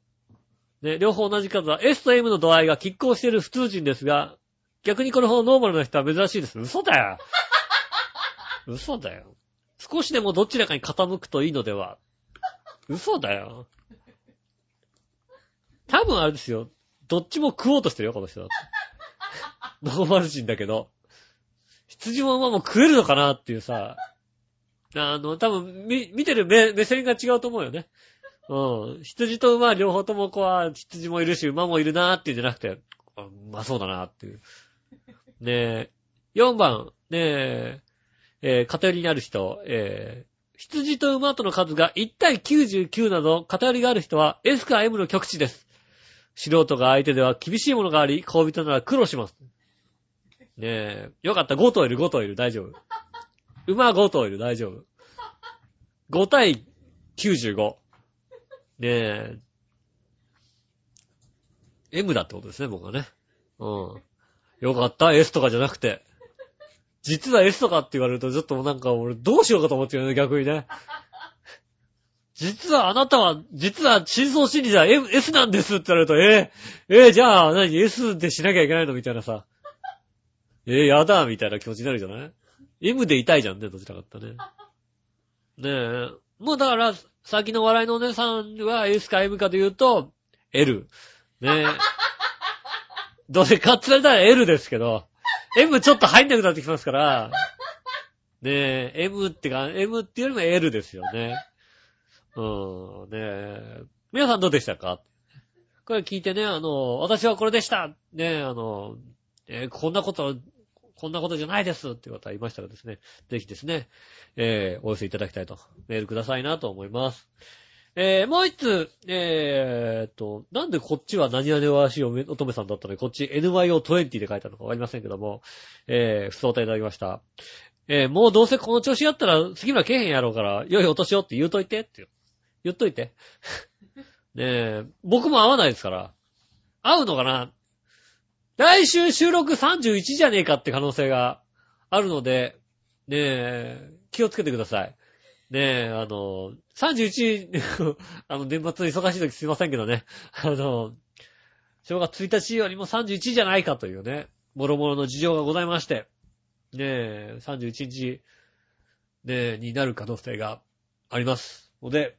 ね、両方同じ数は S と M の度合いが拮抗している普通人ですが、逆にこれほどノーマルな人は珍しいです。嘘だよ [laughs] 嘘だよ。少しでもどちらかに傾くといいのでは嘘だよ。多分あれですよ。どっちも食おうとしてるよ、この人だって。[laughs] ノーマル人だけど。羊も馬も食えるのかなっていうさ。あの、多分、み、見てる目、目線が違うと思うよね。うん。羊と馬両方ともこう、羊もいるし、馬もいるなーっていうんじゃなくて、うまそうだなーっていう。ねえ、4番、ねえ、えー、偏りにある人、えー、羊と馬との数が1対99など偏りがある人は S か M の極致です。素人が相手では厳しいものがあり、恋人なら苦労します。ねえ、よかった、5頭いる、5頭いる、大丈夫。馬5頭いる、大丈夫。5対95。ねえ、M だってことですね、僕はね。うん。よかった、S とかじゃなくて。実は S とかって言われると、ちょっとなんか俺どうしようかと思ってるね、逆にね。実はあなたは、実は真相心理じゃ S なんですって言われると、えー、えー、じゃあ何 S でしなきゃいけないのみたいなさ。えー、やだみたいな気持ちになるじゃない ?M で痛いじゃんね、どちらかったね。ねえ。もうだから、先の笑いのお姉さんは S か M かというと、L。ねえ。[laughs] どれかって言われたら L ですけど、M ちょっと入んなくなってきますから、ねえ、M ってか、M っていうよりも L ですよね。うん、ねえ。皆さんどうでしたか？これ聞いてね、あの、私はこれでしたね、あの、えーこんなこと、こんなことじゃないですっていう方いましたらですね、ぜひですね、えーお寄せいただきたいと、メールくださいなと思います。えーもう一つ、えーっと、なんでこっちは何々わしい乙女さんだったのに、こっち NYO20 で書いてあるのかわかりませんけども、えー、不相対いただきました。えーもうどうせこの調子やったら次はけへんやろうから、良いお年をって言うといてって。言っといて。[laughs] ねえ、僕も会わないですから。会うのかな来週収録31じゃねえかって可能性があるので、ねえ、気をつけてください。ねえ、あの、31、[laughs] あの、年末忙しい時すいませんけどね。[laughs] あの、正月1日よりも31じゃないかというね、もろもろの事情がございまして、ねえ、31日、ねえ、になる可能性があります。ので、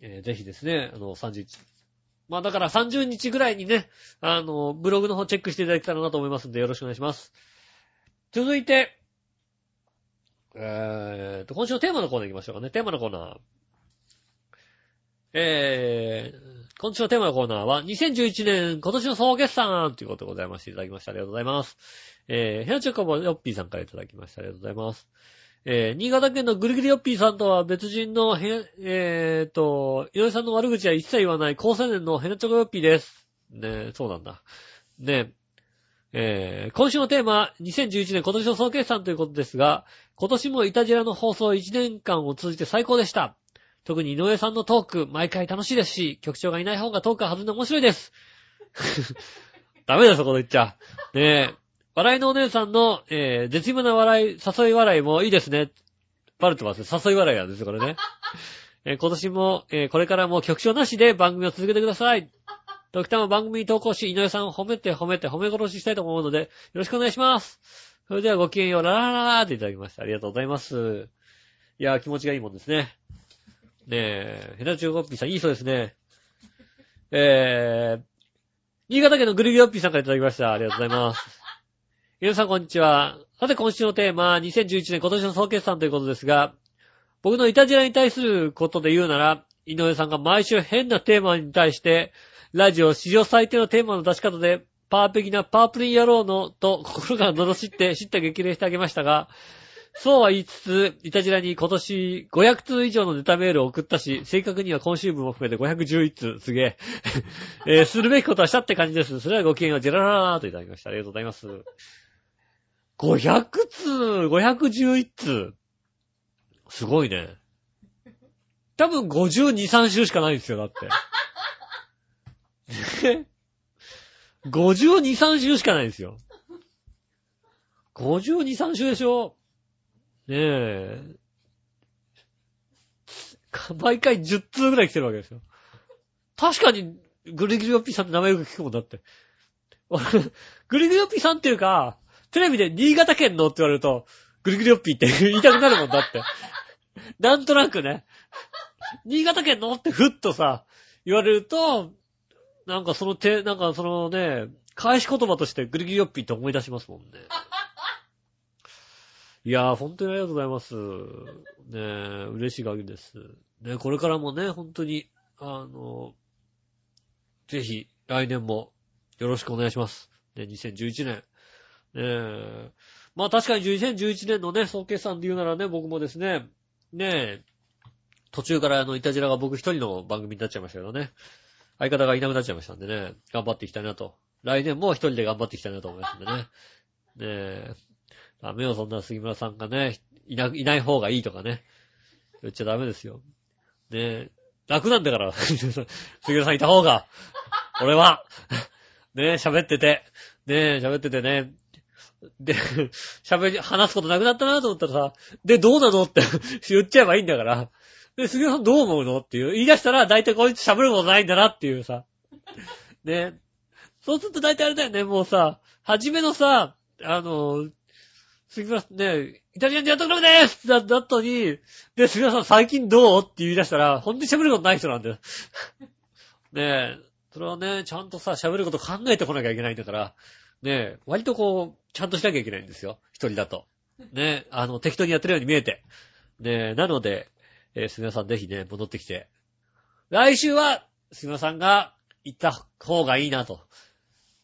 えーぜひですね、あの、31、まあだから30日ぐらいにね、あの、ブログの方チェックしていただけたらなと思いますんでよろしくお願いします。続いて、えーと、今週のテーマのコーナー行きましょうかね。テーマのコーナー。えー、今週のテーマのコーナーは、2011年今年の総決算ということでございましていただきました。ありがとうございます。えー、ヘナチョコボヨッピーさんからいただきました。ありがとうございます。えー、新潟県のぐりぐりヨッピーさんとは別人のへ、えーと、井上さんの悪口は一切言わない高青年のヘナチョコヨッピーです。ねえ、そうなんだ。ねえ、えー、今週のテーマ、2011年今年の総決算ということですが、今年もイタジラの放送1年間を通じて最高でした。特に井上さんのトーク、毎回楽しいですし、局長がいない方がトークは弾んで面白いです。[laughs] ダメだ、そこで言っちゃ。ねえ。笑いのお姉さんの、えー、絶妙な笑い、誘い笑いもいいですね。バレてますね。誘い笑いなんですよ、これね。[laughs] えー今年も、えーこれからも局長なしで番組を続けてください。時たま番組に投稿し、井上さんを褒めて褒めて褒め殺ししたいと思うので、よろしくお願いします。それではごきげんよう、ララララーっていただきました。ありがとうございます。いやー、気持ちがいいもんですね。ねえ、ヘナチョコッピーさん、いい人ですね。えー、新潟県のグリグリオッピーさんからいただきました。ありがとうございます。皆さんこんにちは。さて今週のテーマ、2011年今年の総決算ということですが、僕のイタジラに対することで言うなら、井上さんが毎週変なテーマに対して、ラジオ史上最低のテーマの出し方で、パーペキなパープリン野郎の、と心が罵って、知った激励してあげましたが、そうは言いつつ、イタジラに今年500通以上のネタメールを送ったし、正確には今週分も含めて511通、すげえ。えーするべきことはしたって感じです。それはごきげんよう、ジェラララーといただきました。ありがとうございます。500通、511通。すごいね。多分52、3週しかないんですよ、だって。[laughs] 52、3週しかないんですよ。52、3週でしょねえ。毎回10通ぐらい来てるわけですよ。確かに、グリグリオッピーさんって名前よく聞くもんだって。[laughs] グリグリオッピーさんっていうか、テレビで新潟県のって言われると、グリグリオッピーって [laughs] 言いたくなるもんだって。なんとなくね。新潟県のってふっとさ、言われると、なんかその手、なんかそのね、返し言葉としてグリグリオッピーって思い出しますもんね。いやー、本当にありがとうございます。ねえ、嬉しい限りです。ねこれからもね、本当に、あの、ぜひ、来年もよろしくお願いします。ね、2011年。ねえ。まあ確かに2011年のね、総決算で言うならね、僕もですね、ねえ、途中からあの、イタジラが僕一人の番組になっちゃいましたけどね。相方がいなくなっちゃいましたんでね、頑張っていきたいなと。来年も一人で頑張っていきたいなと思いますんでね。ねえ、ダメよ、そんな杉村さんがね、いな、いない方がいいとかね。言っちゃダメですよ。ねえ、楽なんだから、[laughs] 杉村さんいた方が。俺は、ねえ、喋ってて、ねえ、喋っててね。で、[laughs] 喋り、話すことなくなったなと思ったらさ、で、どうなのって言っちゃえばいいんだから。で、杉村さんどう思うのっていう。言い出したら、だいたいこいつ喋ることないんだなっていうさ。[laughs] ね。そうすると大体あれだよね、もうさ、初めのさ、あの、杉村さんね、イタリアンジャートクラブでーすだ、だったのに、で、杉村さん最近どうって言い出したら、ほんとに喋ることない人なんだよ。[laughs] ねえ、それはね、ちゃんとさ、喋ること考えてこなきゃいけないんだから、ねえ、割とこう、ちゃんとしなきゃいけないんですよ。一人だと。ねえ、あの、適当にやってるように見えて。ねえ、なので、えー、杉村さんぜひね、戻ってきて、来週は、杉村さんが行った方がいいなと、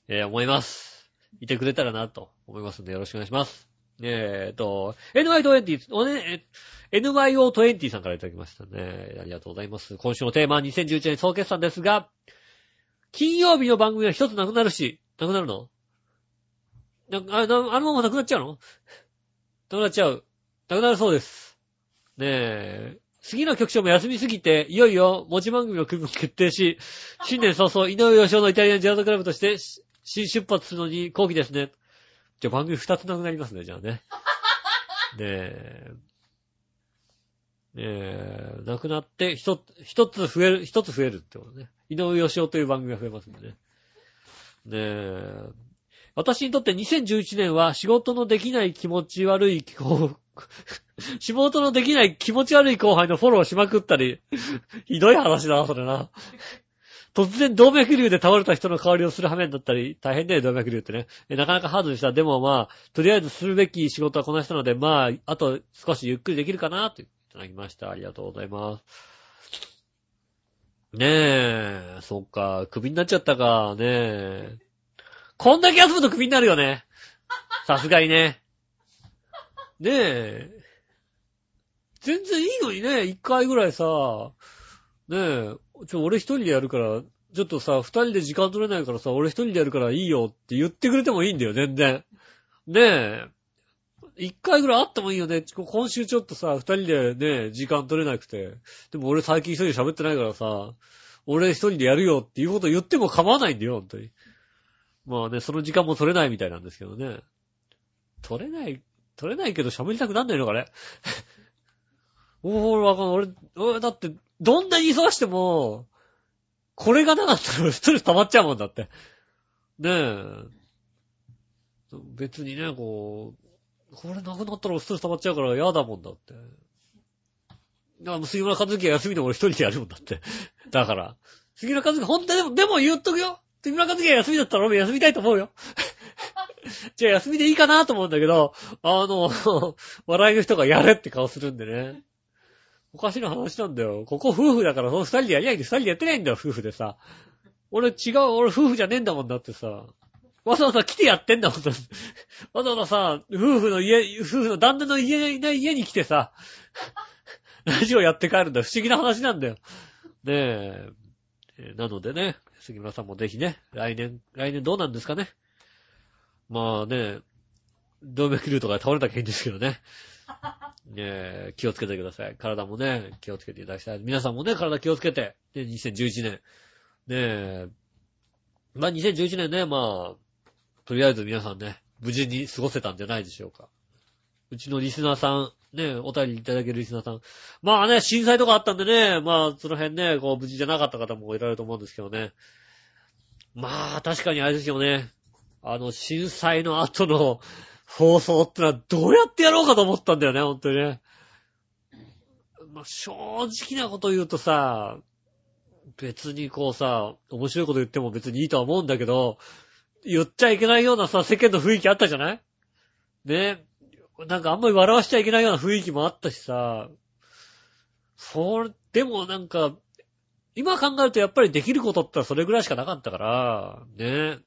えー思います。いてくれたらなと思いますんでよろしくお願いします。えーと、NY20、おね、NYO20 さんからいただきましたね。ありがとうございます。今週のテーマは2011年総決算ですが、金曜日の番組は一つなくなるし、なくなるの？あなあのままなくなっちゃうの？なくなっちゃう。なくなるそうです。ねえ。次の局長も休みすぎて、いよいよ持ち番組の組みも決定し、新年早々、井上義雄のイタリアンジェラートクラブとして、新出発するのに後期ですね。じゃあ番組二つなくなりますね、じゃあね。ねえ。ねえ、なくなって、一つ、一つ増える、一つ増えるってことね。井上義雄という番組が増えますんでね。ねえ。私にとって2011年は仕事のできない気持ち悪い、[laughs] 仕事のできない気持ち悪い後輩のフォローしまくったり、[laughs] ひどい話だな、それな。突然動脈瘤で倒れた人の代わりをする羽目になったり、大変だよ、動脈瘤ってね。なかなかハードでした。でもまあ、とりあえずするべき仕事はこなしたので、まあ、あと少しゆっくりできるかな、といただきました。ありがとうございます。ねえ、そっか、クビになっちゃったか、ねえ。こんだけ休むとクビになるよね。さすがにね。ねえ。全然いいのにね、一回ぐらいさ、ねえ、ちょ、俺一人でやるから、ちょっとさ、二人で時間取れないからさ、俺一人でやるからいいよって言ってくれてもいいんだよ、全然。ねえ。一回ぐらいあってもいいよね。今週ちょっとさ、二人でね、時間取れなくて。でも俺最近一人で喋ってないからさ、俺一人でやるよっていうこと言っても構わないんだよ、本当に。まあね、その時間も取れないみたいなんですけどね。取れない、取れないけど喋りたくなんないのかね？[laughs] おー、わかんない。俺、俺、だって、どんなに忙しても、これがなかったらストレス溜まっちゃうもんだって。ねえ。別にね、こう、これなくなったらストレス溜まっちゃうから嫌だもんだって。だから、杉村和樹は休みで俺一人でやるもんだって。だから。杉村和樹、ほんとでも、でも言っとくよ。杉村和樹が休みだったら俺も休みたいと思うよ。[laughs] じゃあ休みでいいかなと思うんだけど、あの、[laughs] 笑いの人がやれって顔するんでね。おかしな話なんだよ。ここ夫婦だから、その二人でやりゃいいんで、二人でやってないんだよ、夫婦でさ。俺違う、俺夫婦じゃねえんだもんだってさ。わざわざ来てやってんだもんだって。わざわざさ、夫婦の家、夫婦の旦那の家な家に来てさ、ラジオやって帰るんだ。不思議な話なんだよ。ねえ。なのでね、杉村さんもぜひね、来年、来年どうなんですかね。まあね、動脈瘤とかで倒れたらいいんですけどね。[laughs] ね、気をつけてください。体もね、気をつけていただきたい。皆さんもね、体気をつけて、ね、2011年。ねえ、まあ2011年ね、まあ、とりあえず皆さんね、無事に過ごせたんじゃないでしょうか。うちのリスナーさん、ね、お便りいただけるリスナーさん。まあね、震災とかあったんでね、まあ、その辺ね、こう、無事じゃなかった方もいられると思うんですけどね。まあ、確かにあれですよね。あの、震災の後の放送ってのはどうやってやろうかと思ったんだよね、本当にね。まあ、正直なこと言うとさ、別にこうさ、面白いこと言っても別にいいとは思うんだけど、言っちゃいけないようなさ、世間の雰囲気あったじゃない？ね。なんかあんまり笑わしちゃいけないような雰囲気もあったしさ、それ、でもなんか、今考えるとやっぱりできることってそれぐらいしかなかったから、ね。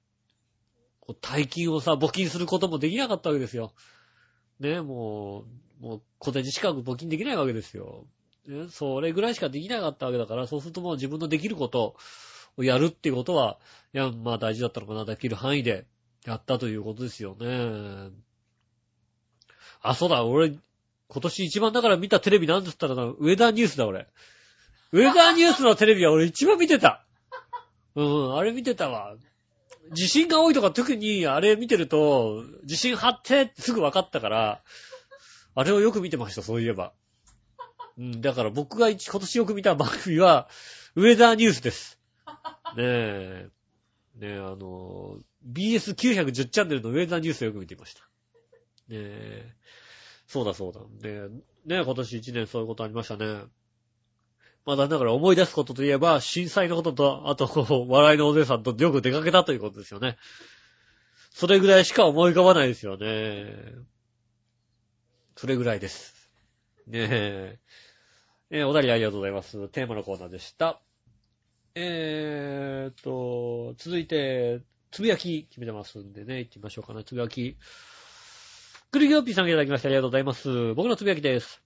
大金をさ、募金することもできなかったわけですよ。ね、もう、もう小銭しか募金できないわけですよ。ね、それぐらいしかできなかったわけだから、そうするともう自分のできることをやるっていうことは、いや、まあ大事だったのかな、できる範囲でやったということですよね。あ、そうだ、俺、今年一番だから見たテレビなんつったらな、ウェザーニュースだ、俺。ウェザーニュースのテレビは俺一番見てた。うん、あれ見てたわ。地震が多いとか特にあれ見てると、地震発生ってすぐ分かったから、あれをよく見てました、そういえば。うん、だから僕が一今年よく見た番組は、ウェザーニュースです。ねえ。ねえ、あの、BS910 チャンネルのウェザーニュースをよく見ていました。ねえ。そうだそうだ。ねえ、ね今年一年そういうことありましたね。まあ、だから思い出すことといえば、震災のことと、あと、笑いのお姉さんとよく出かけたということですよね。それぐらいしか思い浮かばないですよね。それぐらいです。ねえ。えーお便りありがとうございます。テーマのコーナーでした。えーっと、続いて、つぶやき決めてますんでね、行ってみましょうかね、つぶやき。クリギョッピーさんいただきましてありがとうございます。僕のつぶやきです。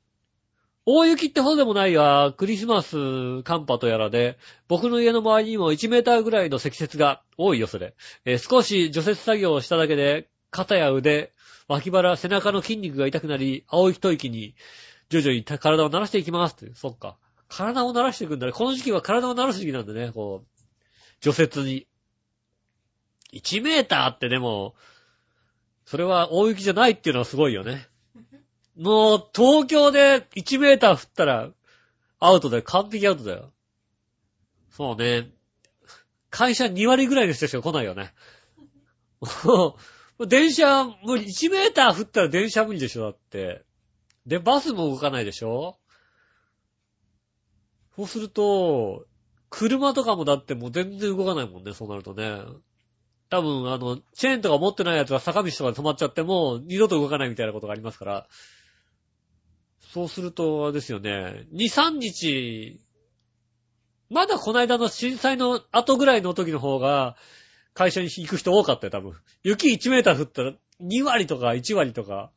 大雪ってほどでもないが、クリスマス寒波とやらで、僕の家の周りにも1メーターぐらいの積雪が多いよ、それ。えー少し除雪作業をしただけで、肩や腕、脇腹、背中の筋肉が痛くなり、青い一息に、徐々に体を慣らしていきます。そっか。体を慣らしていくんだね。この時期は体を慣らす時期なんでね、こう、除雪に。1メーターってでも、それは大雪じゃないっていうのはすごいよね。もう、東京で1メーター降ったら、アウトだよ。完璧アウトだよ。そうね。会社2割ぐらいの人しか来ないよね。[laughs] 電車、無理。1メーター降ったら電車無理でしょ、だって。で、バスも動かないでしょそうすると、車とかもだってもう全然動かないもんね、そうなるとね。多分、あの、チェーンとか持ってないやつが坂道とかで止まっちゃっても、二度と動かないみたいなことがありますから。そうすると、あれですよね。2、3日、まだこの間の震災の後ぐらいの時の方が、会社に行く人多かったよ、多分。雪1メーター降ったら、2割とか1割とか、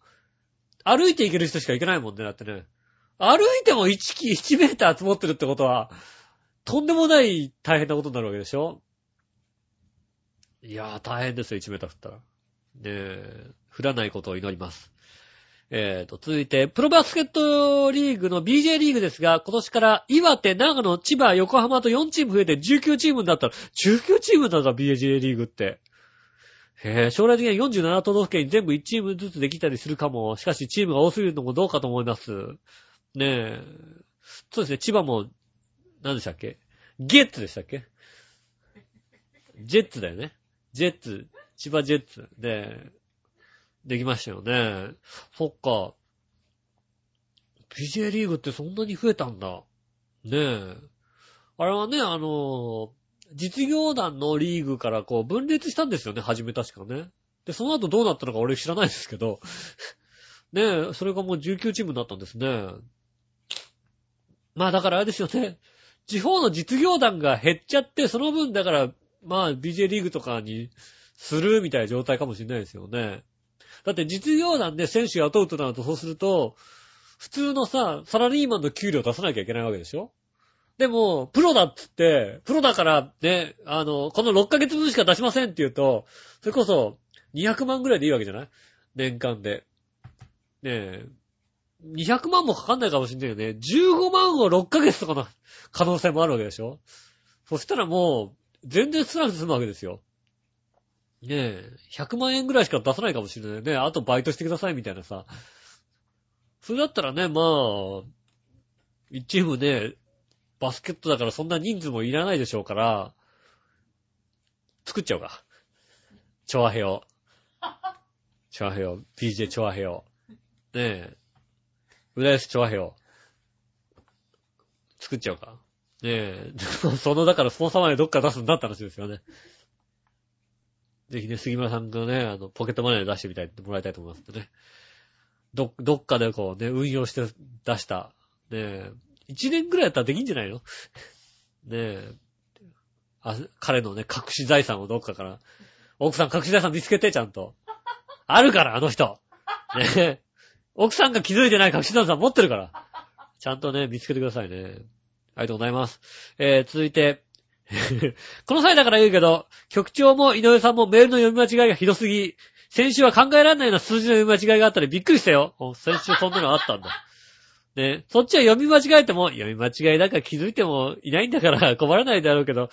歩いて行ける人しか行けないもんね、だってね。歩いても1キ、1メーター積もってるってことは、とんでもない大変なことになるわけでしょ？いやー、大変ですよ、1メーター降ったら。ねえ、降らないことを祈ります。えーと、続いて、プロバスケットリーグの BJ リーグですが、今年から岩手、長野、千葉、横浜と4チーム増えて19チームになったら、19チームなんだ、BJ リーグって。へえ、将来的には47都道府県に全部1チームずつできたりするかも。しかし、チームが多すぎるのもどうかと思います。ねえ。そうですね、千葉も、何でしたっけ？ゲッツでしたっけ？ジェッツだよね。ジェッツ、千葉ジェッツで、できましたよね。そっか。PJ リーグってそんなに増えたんだ。ねえ。あれはね、あの、実業団のリーグからこう分裂したんですよね、初め確かね。で、その後どうなったのか俺知らないですけど。[laughs] ねえ、それがもう19チームになったんですね。まあだからあれですよね。地方の実業団が減っちゃって、その分だから、まあ BJ リーグとかにするみたいな状態かもしれないですよね。だって実業団で選手雇うとなるとそうすると、普通のさ、サラリーマンの給料出さなきゃいけないわけでしょ？でも、プロだっつって、プロだからね、あの、この6ヶ月分しか出しませんって言うと、それこそ200万ぐらいでいいわけじゃない？年間で。ねえ。200万もかかんないかもしんないよね。15万を6ヶ月とかの可能性もあるわけでしょ？そしたらもう、全然少なくて済むわけですよ。ねえ、100万円ぐらいしか出さないかもしれないね。あとバイトしてくださいみたいなさ。それだったらね、まあ、1チームね、バスケットだからそんな人数もいらないでしょうから、作っちゃおうか。チョアヘヨ。チョアヘヨ。PJ チョアヘヨ。ねえ。浦安チョアヘヨ。作っちゃおうか。ねえ。[laughs] その、だからスポンサーまでどっか出すんだって話ですよね。ぜひね、杉村さんがね、あの、ポケットマネーで出してみたいってもらいたいと思いますんでね。ど、どっかでこうね、運用して出した。ねえ。一年ぐらいやったらできんじゃないの？[laughs] ねえ。あ、彼のね、隠し財産をどっかから。奥さん隠し財産見つけて、ちゃんと。あるから、あの人。ねえ。奥さんが気づいてない隠し財産持ってるから。ちゃんとね、見つけてくださいね。ありがとうございます。えー、続いて、[laughs] この際だから言うけど、局長も井上さんもメールの読み間違いがひどすぎ、先週は考えられないような数字の読み間違いがあったりびっくりしたよ。先週そんなのあったんだ。ね、そっちは読み間違えても、読み間違いだから気づいてもいないんだから困らないだろうけど、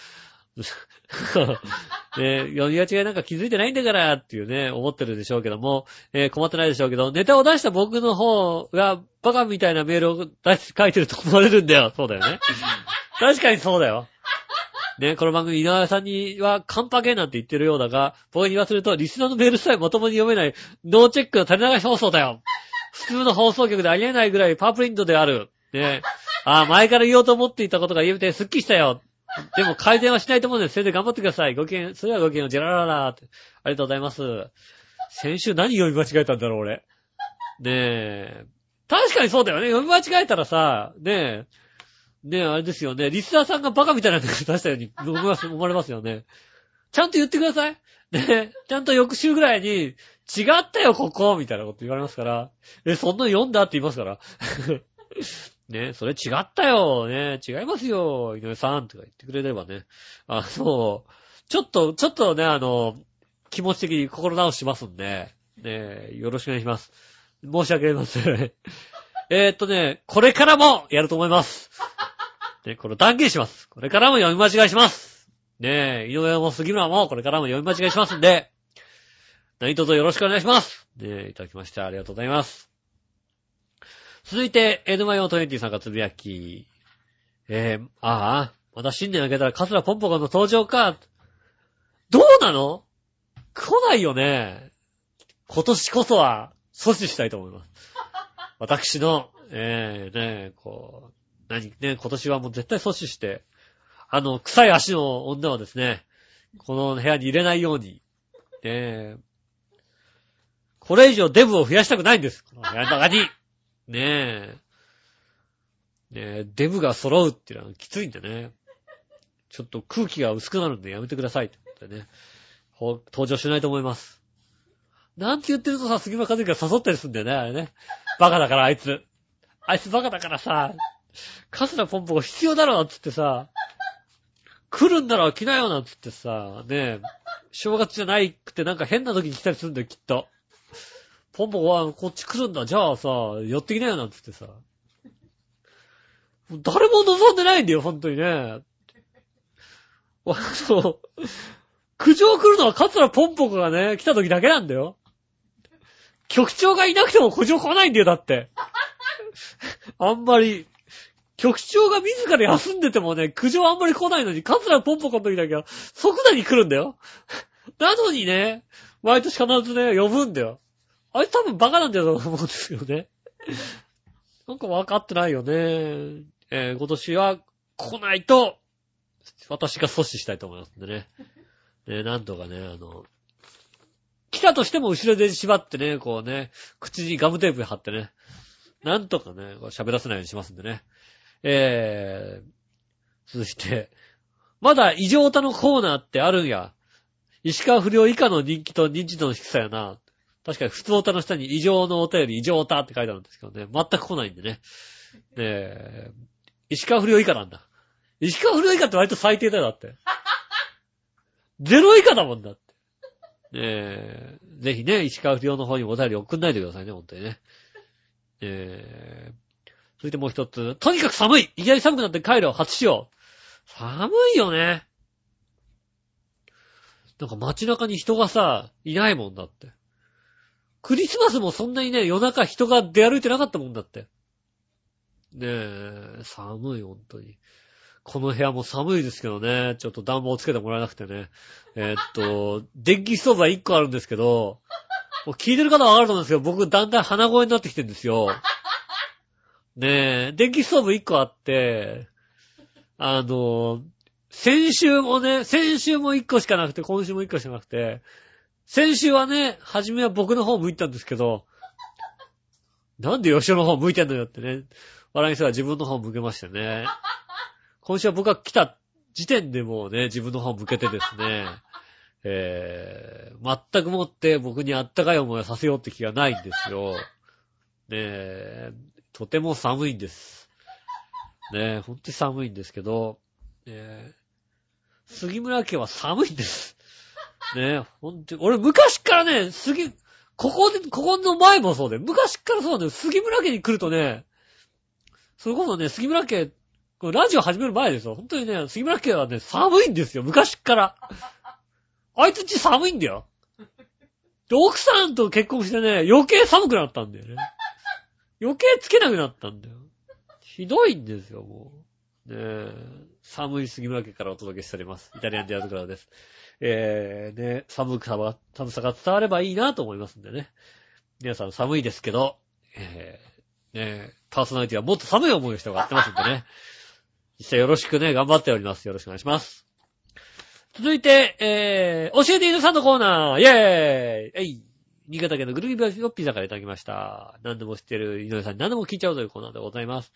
[laughs] ね、読み間違いなんか気づいてないんだからっていうね、思ってるでしょうけども、えー困ってないでしょうけど、ネタを出した僕の方がバカみたいなメールを出し書いてると思われるんだよ。そうだよね。[laughs] 確かにそうだよ。ね、この番組、井上さんにはカンパゲーなんて言ってるようだが、僕に言わせると、リスナーのメールさえまともに読めない、ノーチェックの垂れ流し放送だよ。普通の放送局でありえないぐらいパワープリントである。ね。ああ、前から言おうと思っていたことが言えてすっきりしたよ。[laughs] でも改善はしないと思うんで、それで頑張ってください。ごきげん、それではごきげんをジェラララーって。ありがとうございます。先週何読み間違えたんだろう、俺。ねえ。確かにそうだよね。読み間違えたらさ、ねえ。ねえ、あれですよね。リスナーさんがバカみたいなの出したように思います、思われますよね。ちゃんと言ってください。ねえ、ちゃんと翌週ぐらいに、違ったよ、ここみたいなこと言われますから。え、そんなの読んだって言いますから。ね、それ違ったよ、ね、違いますよ、井上さんとか言ってくれればね。あの、ちょっと、ちょっとね、あの、気持ち的に心直しますんで、ね、よろしくお願いします。申し訳ありません。[laughs] えっとね、これからもやると思います。ね、これ断言します。これからも読み間違いします。ねえ、井上も杉村もこれからも読み間違いしますんで、何卒よろしくお願いします。ねえ、いただきましてありがとうございます。続いて、エヌマヨ20さんがつぶやき。えー、ああ、また新年明けたらカツラポンポコの登場か。どうなの？来ないよね。今年こそは阻止したいと思います。[laughs] 私の、えー、ね、こう、何、ね、今年はもう絶対阻止して、あの、臭い足の女はですね、この部屋に入れないように、ね、これ以上デブを増やしたくないんです。この部屋の中に。ねえ。ねえ、デブが揃うっていうのはきついんでね。ちょっと空気が薄くなるんでやめてくださいってってね。登場しないと思います。なんて言ってるとさ、杉村和之が誘ったりするんだよね、あれね。バカだから、あいつ。あいつバカだからさ、カスラポンポが必要だろ、つってさ、来るんだろ、来なよ、なんつってさ、ねえ、正月じゃないくてなんか変な時に来たりするんだよ、きっと。ポンポコはこっち来るんだ。じゃあさ、寄ってきなよなんつってさ。誰も望んでないんだよ、ほんとにね。あの、苦情来るのはカツラポンポコがね、来た時だけなんだよ。局長がいなくても苦情来ないんだよ、だって。あんまり、局長が自ら休んでてもね、苦情あんまり来ないのに、カツラポンポコの時だけは即座に来るんだよ。なのにね、毎年必ずね、呼ぶんだよ。あれ多分バカなんだよと思うんですよね。[laughs] なんか分かってないよね。えー、今年は来ないと、私が阻止したいと思いますんでね。[laughs] ね、なんとかね、あの、来たとしても後ろで縛ってね、こうね、口にガムテープ貼ってね、なんとかね、喋らせないようにしますんでね。えー、続いて、まだ異常歌のコーナーってあるんや。石川不良以下の人気と認知度の低さやな。確かに普通歌の下に異常のお便り、異常歌って書いてあるんですけどね。全く来ないんでね。ねえ、石川不良以下なんだ。石川不良以下って割と最低だよ、だって。ゼロ以下だもんだって。ねえ、ぜひね、石川不良の方にお便り送んないでくださいね、本当にね。えー、続いてもう一つ。とにかく寒いいきなり寒くなって帰る初使用。寒いよね。なんか街中に人がさ、いないもんだって。クリスマスもそんなにね、夜中人が出歩いてなかったもんだって。ねえ、寒い、ほんとに。この部屋も寒いですけどね、ちょっと暖房つけてもらえなくてね。えー、っと、[laughs] 電気ストーブは1個あるんですけど、もう聞いてる方はわかると思うんですけど、僕だんだん鼻声になってきてるんですよ。ねえ、電気ストーブ1個あって、あの、先週もね、先週も1個しかなくて、今週も1個しかなくて、先週はね、初めは僕の方向いたんですけど、なんで吉尾の方向いてんのよってね、笑い人は自分の方向けましてね。今週は僕が来た時点でもうね、自分の方向けてですね、えー、全くもって僕にあったかい思いをさせようって気がないんですよ。ねえ、とても寒いんです。ねえ、ほんとに寒いんですけど、ね杉村家は寒いんです。ねえ、ほんと。俺昔からね、杉、ここで、ここの前もそうで、昔からそうなんだよ。杉村家に来るとね、それこそね、杉村家、ラジオ始める前ですよ。本当にね、杉村家はね、寒いんですよ。昔から。あいつち寒いんだよ。で、奥さんと結婚してね、余計寒くなったんだよね。余計つけなくなったんだよ。ひどいんですよ、もう。ねえ、寒い杉村家からお届けしております。イタリアンディアズクラです。えー、ね、寒くさが、寒さが伝わればいいなと思いますんでね。皆さん寒いですけど、えー、ね、パーソナリティはもっと寒い思いをしてもらってますんでね。[laughs] 実際よろしくね、頑張っております。よろしくお願いします。続いて、えー、教えて犬さんのコーナーイェーイえい新潟県のぐるぎびよっぴーさんからいただきました。何でも知ってる井上さんに何でも聞いちゃうというコーナーでございます。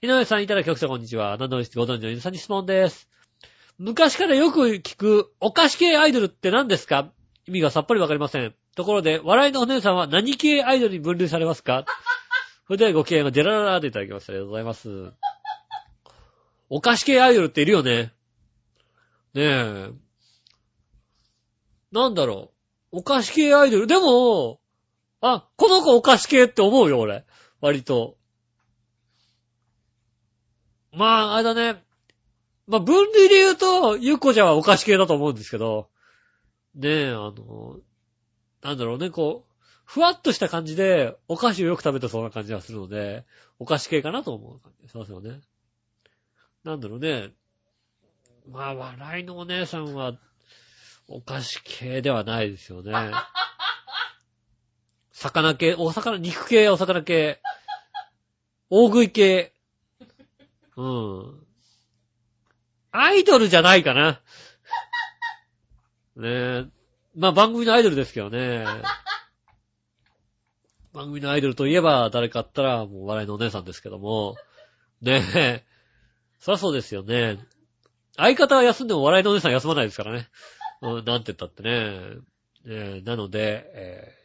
井上さんいただき局長こんにちは。何でも知ってご存知の井上さんに質問です。昔からよく聞くお菓子系アイドルって何ですか？意味がさっぱりわかりません。ところで、笑いのお姉さんは何系アイドルに分類されますか？それではご機嫌をジェラララでいただきました。ありがとうございます。お菓子系アイドルっているよね。ねえ。なんだろう。お菓子系アイドル。でも、あ、この子お菓子系って思うよ、俺。割と。まあ、あれだね。まあ、分類で言うと、ゆっこちゃんはお菓子系だと思うんですけど、ねえ、あの、なんだろうね、こう、ふわっとした感じで、お菓子をよく食べてそうな感じがするので、お菓子系かなと思う感じしますよね。なんだろうね。まあ、笑いのお姉さんは、お菓子系ではないですよね。[laughs] 魚系、お魚、肉系、お魚系、大食い系。うん。アイドルじゃないかな。ねえ。まあ番組のアイドルですけどね。番組のアイドルといえば誰かあったらもう笑いのお姉さんですけども。ねえ。そりゃそうですよね。相方は休んでも笑いのお姉さん休まないですからね。うん、なんて言ったってね。えなので、えー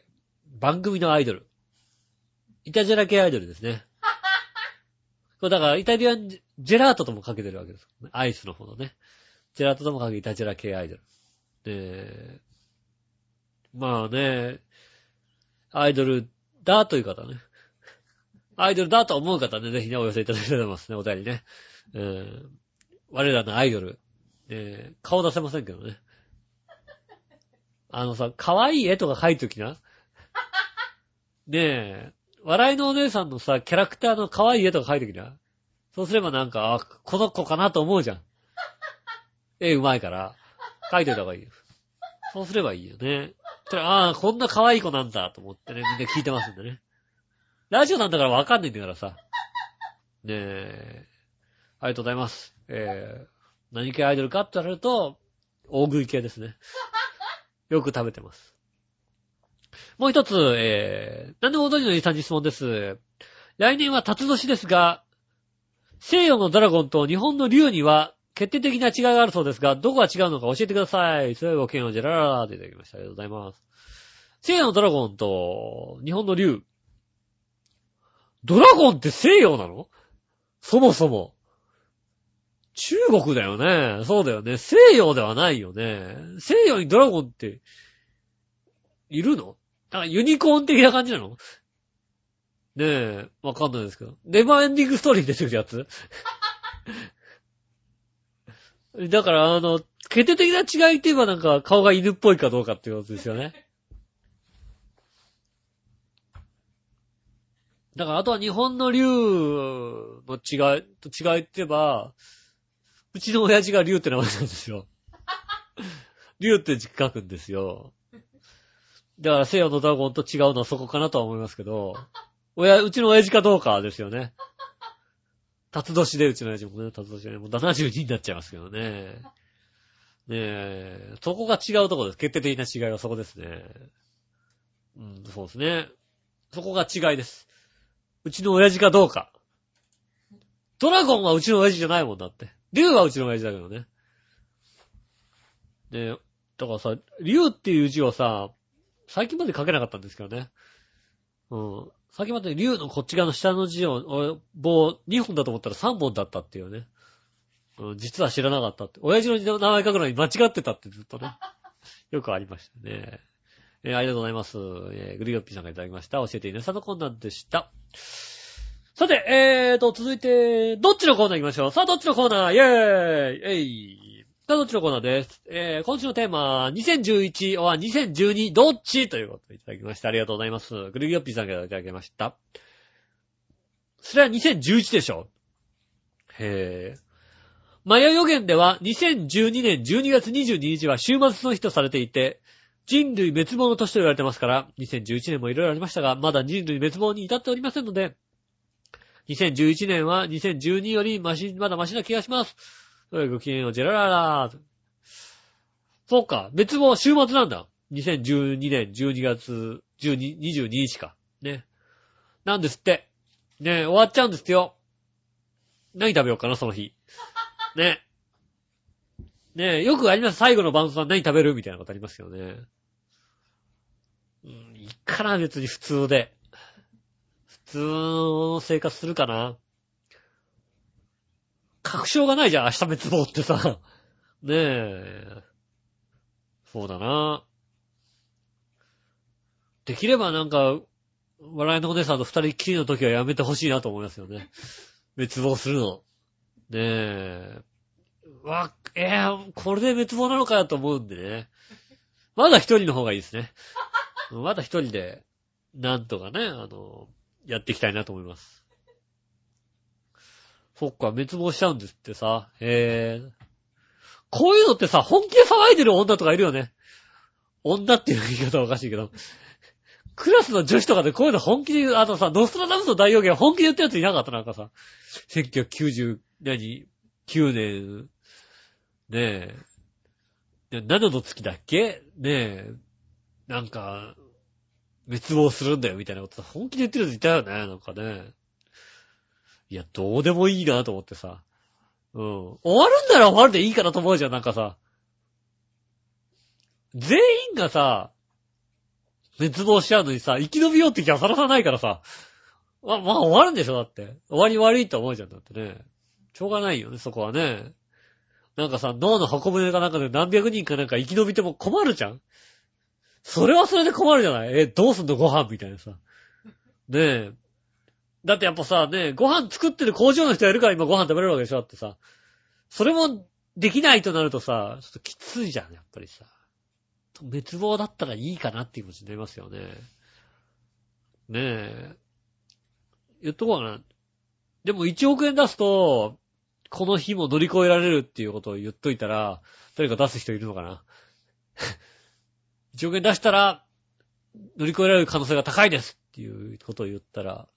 番組のアイドル。イタジェラ系アイドルですね。これだから、イタリアンジェラートともかけてるわけです。アイスの方のね。ジェラートともかけてイタジェラ系アイドル。で、まあね、アイドルだという方ね。アイドルだと思う方ね、ぜひね、お寄せいただければと思いますね、お便りね。えー我らのアイドル。えー顔出せませんけどね。あのさ、可愛い絵とか描いときな。ねえ、笑いのお姉さんのさ、キャラクターの可愛い絵とか描いときな。そうすればなんか、あ、この子かなと思うじゃん。[laughs] 絵うまいから。描いといた方がいいよ。そうすればいいよね。ああ、こんな可愛い子なんだと思ってね、みんな聞いてますんでね。ラジオなんだからわかんないんだからさ。ねえ。ありがとうございます。えー、何系アイドルかって言われると、大食い系ですね。よく食べてます。もう一つ、えー、何でもご存知のイさんに質問です。来年は辰年ですが、西洋のドラゴンと日本の竜には決定的な違いがあるそうですが、どこが違うのか教えてください。それをごをジェラララーでいただきました。ありがとうございます。西洋のドラゴンと日本の竜。ドラゴンって西洋なの？そもそも。中国だよね。そうだよね。西洋ではないよね。西洋にドラゴンって、いるの？なんかユニコーン的な感じなの？ねえ、わかんないですけど。ネバーエンディングストーリーに出てくるやつ？[laughs] だから、あの、決定的な違いって言えばなんか顔が犬っぽいかどうかっていうことですよね。だから、あとは日本の竜の違い、と違いって言えば、うちの親父が竜って名前なんですよ。[laughs] 竜って字書くんですよ。だから西洋のドラゴンと違うのはそこかなとは思いますけど、親、うちの親父かどうかですよね。[laughs] 辰年でうちの親父もね、辰年でね、もう72になっちゃいますけどね。ねえ、そこが違うとこです。決定的な違いはそこですね。うん、そうですね。そこが違いです。うちの親父かどうか。ドラゴンはうちの親父じゃないもんだって。竜はうちの親父だけどね。ねえ、だからさ、竜っていう字をさ、最近まで書けなかったんですけどね。うん。最近まで竜のこっち側の下の字を、俺棒2本だと思ったら3本だったっていうね。うん、実は知らなかったって。親父の名前書くのに間違ってたってずっとね。[laughs] よくありましたね。えーありがとうございます。えーグリオッピーさんがいただきました。教えていなさのコーナーでした。さて、えーと、続いて、どっちのコーナー行きましょう？さあ、どっちのコーナー？イェーイえいさあ、どっちのコーナーです。えー、今週のテーマは、2011は2012どっち？ということでいただきました。ありがとうございます。グリギョッピーさんからいただきました。それは2011でしょ？へー。マヤ予言では2012年12月22日は終末の日とされていて、人類滅亡の年と言われてますから、2011年もいろいろありましたが、まだ人類滅亡に至っておりませんので、2011年は2012よりマシ、まだマシな気がします。はいごきげんよう、ジェラララー。そうか、滅亡、週末なんだ。2012年12月12、22日か。ね。なんですって。ね、終わっちゃうんですよ。何食べようかな、その日。ね。ねよくあります。最後の晩餐何食べる？みたいなことありますよね。うん、いいかな、別に普通で。普通の生活するかな。確証がないじゃん、明日滅亡ってさ。ねえ。そうだな。できればなんか、笑いのお姉さんと二人っきりの時はやめてほしいなと思いますよね。滅亡するの。ねえ。わ、えー、これで滅亡なのかよと思うんでね。まだ一人の方がいいですね。まだ一人で、なんとかね、あの、やっていきたいなと思います。そっか、滅亡しちゃうんですってさ。へえ。こういうのってさ、本気で騒いでる女とかいるよね。女っていう言い方はおかしいけど。クラスの女子とかでこういうの本気で言う、あとさ、ノストラダムスの大予言本気で言ったやついなかったなんかさ。1990、何 ?9 年、ねえ。7の月だっけ？ねえ。なんか、滅亡するんだよみたいなことさ、本気で言ってるやついたよね、なんかね。いや、どうでもいいなと思ってさ。うん。終わるんなら終わるでいいかなと思うじゃん、なんかさ。全員がさ、滅亡しちゃうのにさ、生き延びようって気はさらさないからさ。ま、まあ終わるんでしょ、だって。終わり悪いと思うじゃん、だってね。しょうがないよね、そこはね。なんかさ、脳の箱舟かなんかで何百人かなんか生き延びても困るじゃんそれはそれで困るじゃない？え、どうすんのご飯みたいなさ。ねえ。だってやっぱさ、ね、ご飯作ってる工場の人やるから今ご飯食べれるわけでしょってさ。それもできないとなるとさ、ちょっときついじゃん、やっぱりさ。滅亡だったらいいかなっていう気持ちになりますよね。ねえ。言っとこうかな。でも1億円出すと、この日も乗り越えられるっていうことを言っといたら、誰か出す人いるのかな [laughs] ?1 億円出したら、乗り越えられる可能性が高いですっていうことを言ったら、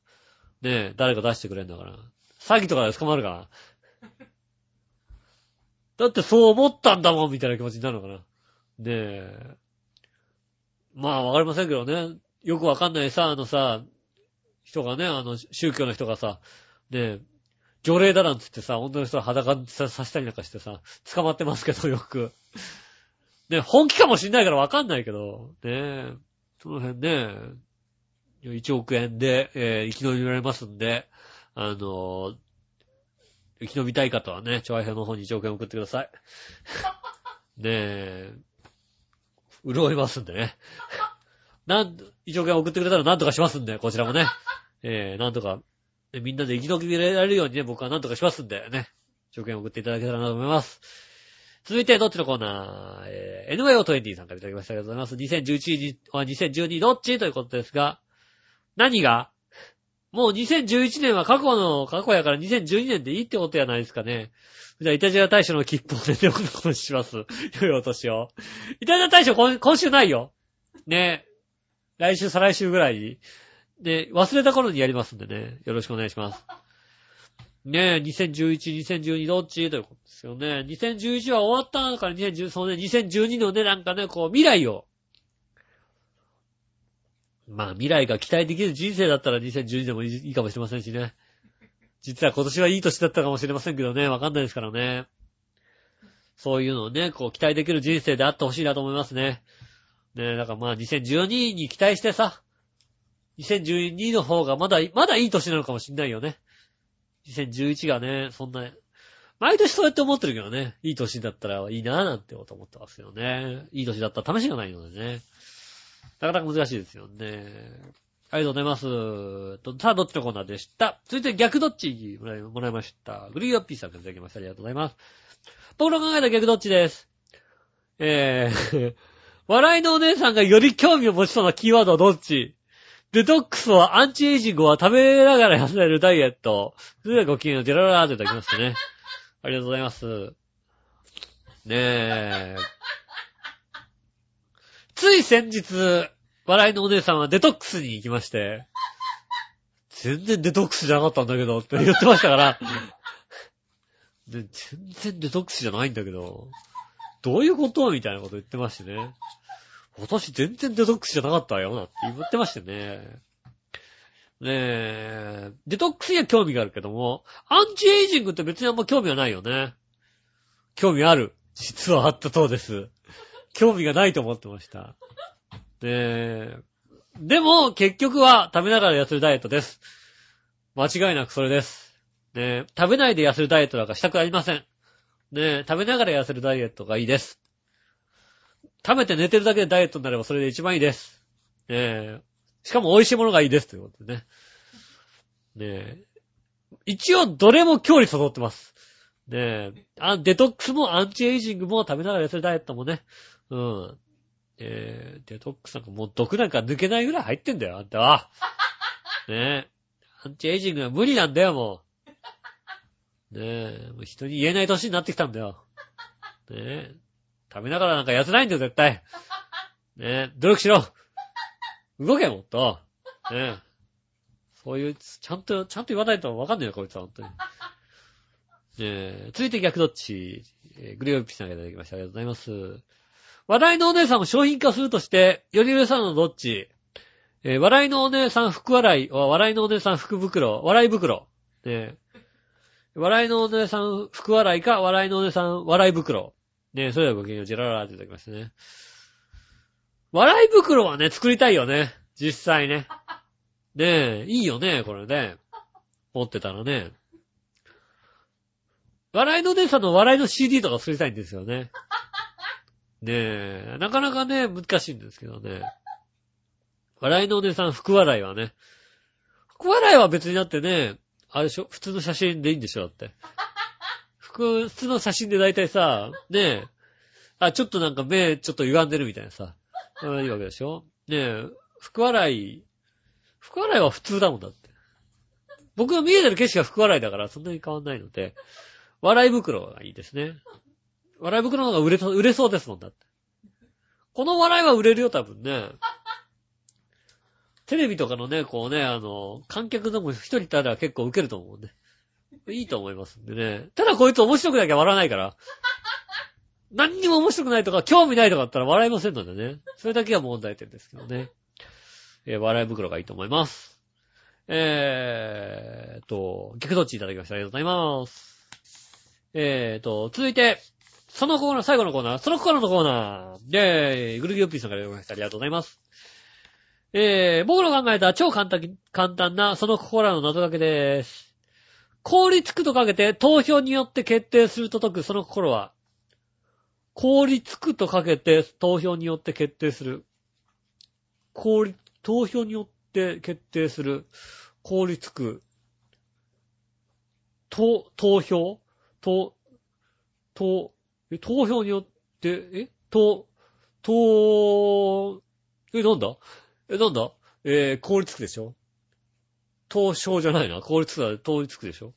ねえ、誰か出してくれんだから。詐欺とかで捕まるかな [laughs] だってそう思ったんだもんみたいな気持ちになるのかなねえ。まあ、わかりませんけどね。よくわかんないさ、あのさ、人がね、あの、宗教の人がさ、ねえ、除霊だなんつってさ、女の人は裸にささせたりなんかしてさ、捕まってますけど、よく。ね、本気かもしんないからわかんないけど、ねえ、その辺ね、1億円で、えー生き延びられますんで、あのー生き延びたい方はね、調和表の方に1億円送ってください。[laughs] ねえ、潤いますんでね。なん、1億円送ってくれたら何とかしますんで、こちらもね。えー、なんとか、ねみんなで生き延びられるようにね、僕は何とかしますんでね。1億円送っていただけたらなと思います。続いて、どっちのコーナーえー、NYO20 さんからいただきましたありがとうございます。2011は2012どっち？ということですが、何が？もう2011年は過去の、過去やから2012年でいいってことやないですかね。じゃあ、イタジラ大賞の切符を出ておくことします。[laughs] 良いお年を。イタジラ大賞今今週ないよ。ね来週、再来週ぐらいに。で、忘れた頃にやりますんでね。よろしくお願いします。ねえ、2011、2012どっち？ということですよね。2011は終わったから2010、そうね、2012のね、なんかね、こう、未来を。まあ、未来が期待できる人生だったら2012でもいいかもしれませんしね。実は今年はいい年だったかもしれませんけどね、わかんないですからね。そういうのをね、こう、期待できる人生であってほしいなと思いますね。ねえ、だからまあ、2012に期待してさ、2012の方がまだ、まだいい年なのかもしんないよね。2011がね、そんな、毎年そうやって思ってるけどね、いい年だったらいいなぁなんてこと思ってますよね。いい年だったら試しがないのでね。なかなか難しいですよね。ありがとうございます。さあ、どっちのコーナーでした。続いて逆どっちもらいもらいました。グリーンアッピーさんからいただきました。ありがとうございます。僕の考えた逆どっちです。えー、[laughs] 笑いのお姉さんがより興味を持ちそうなキーワードはどっち？デトックスはアンチエイジングは食べながら痩せるダイエット。それではごきげんよう、ジェララーといただきましたね。ありがとうございます。ねえ。つい先日、笑いのお姉さんはデトックスに行きまして、全然デトックスじゃなかったんだけどって言ってましたから、全然デトックスじゃないんだけど、どういうことみたいなこと言ってましてね。今年全然デトックスじゃなかったよ、なんて言ってましてね。ねえ、デトックスには興味があるけども、アンチエイジングって別にあんま興味はないよね。興味ある。実はあったそうです。興味がないと思ってました。ねえ。でも、結局は食べながら痩せるダイエットです。間違いなくそれです。ねえ、食べないで痩せるダイエットなんかしたくありません。ねえ、食べながら痩せるダイエットがいいです。食べて寝てるだけでダイエットになればそれで一番いいです。ねえ。しかも美味しいものがいいですということでね。ねえ。一応どれも強利揃ってます。ねえ。あ、デトックスもアンチエイジングも食べながら痩せるダイエットもね。うん。えー、デトックスなんかもう毒なんか抜けないぐらい入ってんだよ、あんたは。[laughs] ねえ。アンチエイジングは無理なんだよ、もう。ねえ。もう人に言えない年になってきたんだよ。ねえ。食べながらなんか痩せないんだよ、絶対。ねえ。努力しろ。動け、もっと。ねえ。そういう、ちゃんと、ちゃんと言わないとわかんないよ、こいつは、本当に。ねえ。続いて逆どっち、えーグレープピさんがいただきました。ありがとうございます。笑いのお姉さんを商品化するとして、より売れさんのどっち？えー笑いのお姉さん福笑い、あ笑いのお姉さん福袋、笑い袋。ねえ笑いのお姉さん福笑いか、笑いのお姉さん笑い袋。ねえそれではごきげんよう、ジェララーっていただきましたね。笑い袋はね、作りたいよね。実際ね。ねえ、いいよね、これね。持ってたらね。笑いのお姉さんの笑いの CD とか作りたいんですよね。ねえ、なかなかね、難しいんですけどね。笑いのお姉さん、福笑いはね。福笑いは別にだってね、あれでしょ？普通の写真でいいんでしょだって。福、普通の写真で大体さ、ねえ、あ、ちょっとなんか目ちょっと歪んでるみたいなさ、いいわけでしょ？ねえ、福笑い、福笑いは普通だもんだって。僕が見えてる景色が福笑いだからそんなに変わんないので、笑い袋がいいですね。笑い袋の方が売れ、売れそうですもんだって。この笑いは売れるよ、多分ね。[laughs] テレビとかのね、こうね、あの、観客でも一人いたら結構受けると思うんで。いいと思いますんでね。ただこいつ面白くなきゃ笑わないから。[laughs] 何にも面白くないとか、興味ないとかだったら笑いませんのでね。それだけは問題点ですけどね。えー笑い袋がいいと思います。えーっと、逆どっちいただきました？ありがとうございます。えーと、続いて、そのコーナー、最後のコーナー、そのコーナーのコーナー。イェーイぐるぎよっぴーさんからいただきました。ありがとうございます。えー、僕の考えた超簡単、簡単なその心の謎かけです。凍りつくとかけて投票によって決定すると解くその心は、凍りつくとかけて投票によって決定する。凍り、投票によって決定する。凍りつく。と、投票と、と、え、投票によって、えと、と、え、なんだ？え、なんだ？えー、凍りつくでしょ？凍傷じゃないな。凍りつくだ、凍りつくでしょ？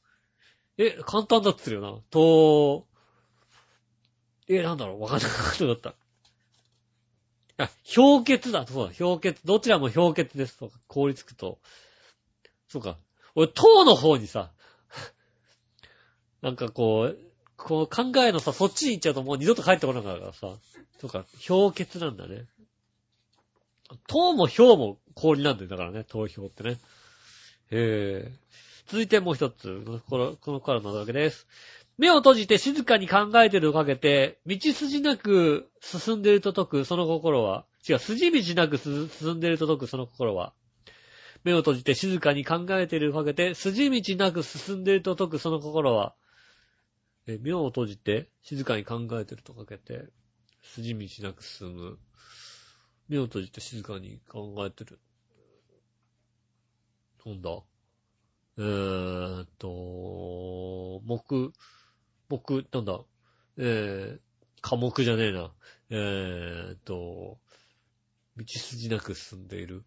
え、簡単だって言ってるよな。と、え、なんだろう？わかんなかった。あ、氷結だ。そうだ、氷結。どちらも氷結です。そうか、凍りつくと。そうか。俺、糖の方にさ、[laughs] なんかこう、こう考えのさ、そっちに行っちゃうともう二度と帰ってこなかったからさ。そうか、氷結なんだね。糖も氷も氷なんだよ。だからね、糖氷ってね。へえ。続いてもう一つ。この、このからのわけです。目を閉じて静かに考えてるをかけて、道筋なく進んでると解くその心は、違う、筋道なく進んでると解くその心は、目を閉じて静かに考えてるをかけて、筋道なく進んでると解くその心は、え目を閉じて静かに考えてるとかけて、筋道なく進む。目を閉じて静かに考えてる。なんだ？えーっと、木、木、なんだ？えー、科目じゃねえな。えーっと、道筋なく進んでいる。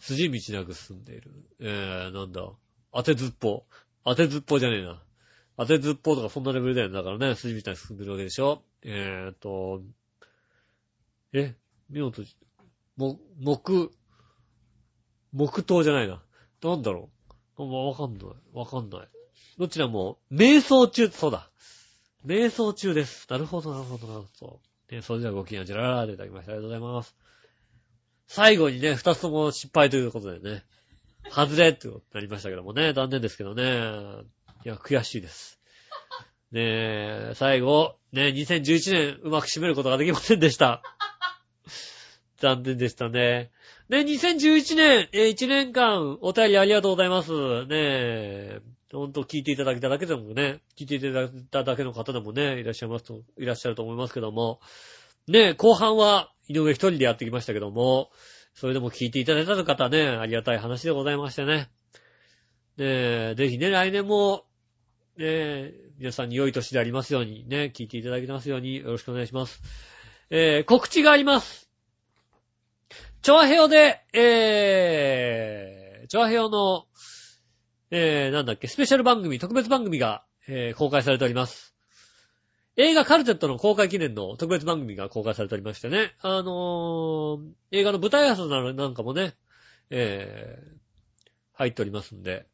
筋道なく進んでいる。えー、なんだ？当てずっぽ。当てずっぽじゃねえな。当てずっぽうとかそんなレベルだよね。だからね、筋道なく進んでるわけでしょ。えーと、え、目を閉じ、も、木、木刀じゃないな。なんだろう。わかんない。わかんない。どちらも、瞑想中、そうだ。瞑想中です。なるほど、なるほど、なるほど。ね、それではごきげんよう、ジェラーでいただきました。ありがとうございます。最後にね、二つとも失敗ということでね、外れってことになりましたけどもね、残念ですけどね。いや、悔しいです。ねえ、最後、ねえ、2011年うまく締めることができませんでした。[laughs] 残念でしたね。ね、2011年、えー1年間お便りありがとうございます。ねえ、ほんと聞いていただけただけでもね、聞いていただいただけの方でもね、いらっしゃいますと、いらっしゃると思いますけども、ねえ、後半は井上一人でやってきましたけども、それでも聞いていただいた方ね、ありがたい話でございましてね。ねえ、ぜひね、来年も、ねえ、皆さんに良い年でありますように、ね、聞いていただきますように、よろしくお願いします。えー、告知があります。チョアヘヨで、えー、チョアヘヨの、えー、なんだっけ、スペシャル番組、特別番組が、えー、公開されております。映画カルテットの公開記念の特別番組が公開されておりましてね。あのー、映画の舞台挨拶などなんかもね、えー、入っておりますんで、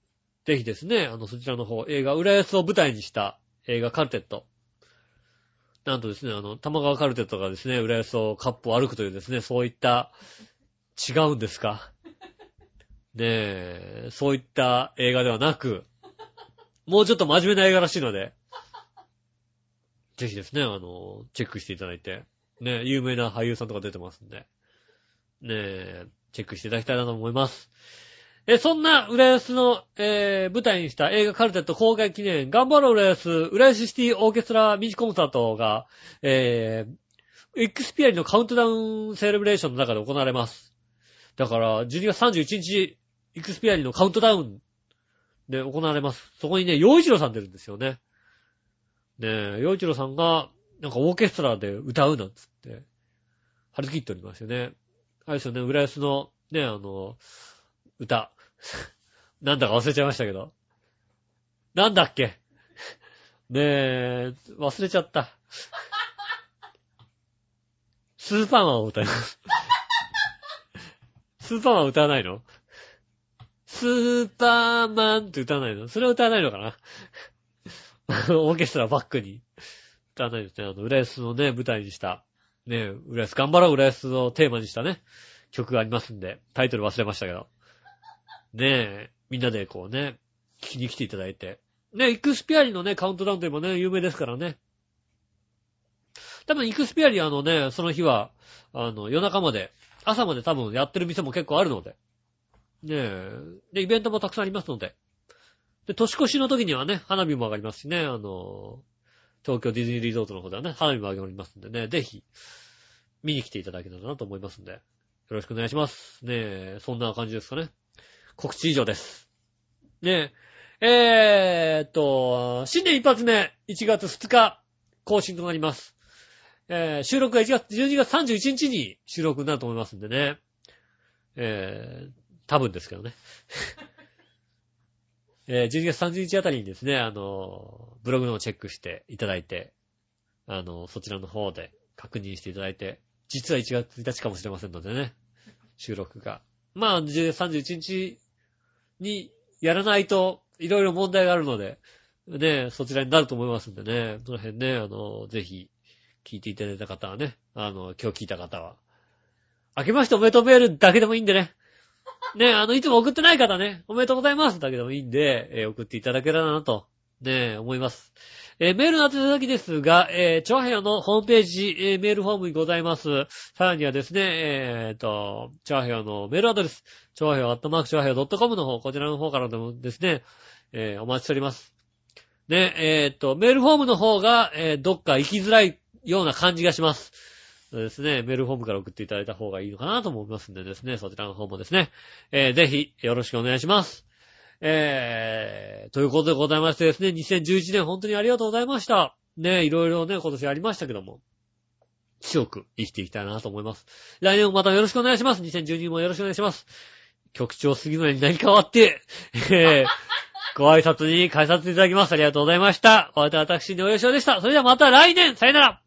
ぜひですね、あの、そちらの方、映画浦安を舞台にした映画カルテット。なんとですね、あの、玉川カルテットがですね、浦安をカップを歩くというですね、そういった、違うんですか？ねえ、そういった映画ではなく、もうちょっと真面目な映画らしいので、ぜひですね、あの、チェックしていただいて、ね、有名な俳優さんとか出てますんで、ねえ、チェックしていただきたいなと思います。え、そんな、浦安の、えー、舞台にした映画カルテット公開記念、頑張ろう浦安、浦安シティオーケストラミニコンサートが、えー、エクスピアリのカウントダウンセレブレーションの中で行われます。だから、12月31日、エクスピアリのカウントダウンで行われます。そこにね、洋一郎さん出るんですよね。ねえ、洋一郎さんが、なんかオーケストラで歌うなんつって、張り切っておりますよね。あれですよね、浦安の、ね、あの、歌。[laughs] なんだか忘れちゃいましたけど。なんだっけ？ねえ、忘れちゃった。スーパーマンを歌います。[laughs] スーパーマン歌わないの？スーパーマンって歌わないの？それは歌わないのかな？[laughs] オーケストラバックに。歌わないですね。あの、浦安のね、舞台にした、ね、浦安、頑張ろう浦安をテーマにしたね、曲がありますんで、タイトル忘れましたけど。ねえ、みんなでこうね、聞きに来ていただいて。ね、イクスピアリのね、カウントダウンといえばね、有名ですからね。多分イクスピアリあのね、その日は、あの、夜中まで、朝まで多分やってる店も結構あるので。ねえ。で、イベントもたくさんありますので。で、年越しの時にはね、花火も上がりますしね、あの、東京ディズニーリゾートの方ではね、花火も上がりますんでね、ぜひ、見に来ていただけたらなと思いますんで、よろしくお願いします。ねえ、そんな感じですかね。告知以上です。ねえ、えーっと、新年一発目、1月2日、更新となります。えー収録が1月、12月31日に収録になると思いますんでね。えー、多分ですけどね。[laughs] えー、12月30日あたりにですね、あの、ブログのをチェックしていただいて、あの、そちらの方で確認していただいて、実は1月1日かもしれませんのでね、収録が。まあ、12月31日にやらないと、いろいろ問題があるので、ね、そちらになると思いますんでね、その辺ね、あの、ぜひ、聞いていただいた方はね、あの、今日聞いた方は、明けましておめでとうメールだけでもいいんでね。ね、あの、いつも送ってない方ね、おめでとうございますだけでもいいんで、えー送っていただけたらなと、ね、思います。えーメールの宛先ですが、えー、チョアヘヨのホームページ、えーメールフォームにございます。さらにはですね、えーと、チョアヘヨのメールアドレス、チョアヘヨアットマークチョアヘヨ .com の方、こちらの方からでもですね、えーお待ちしております。ね、えーと、メールフォームの方が、えーどっか行きづらいような感じがします。そうですね、メールフォームから送っていただいた方がいいのかなと思いますんでですね、そちらの方もですね、えーぜひよろしくお願いします。えー、ということでございましてですね、2011年本当にありがとうございました。ね、いろいろね、今年ありましたけども、強く生きていきたいなと思います。来年もまたよろしくお願いします。2012年もよろしくお願いします。局長杉村に何かわって、えー、[laughs] ご挨拶に返させていただきます。ありがとうございました。お相手は私、井上翔でした。それではまた来年さよなら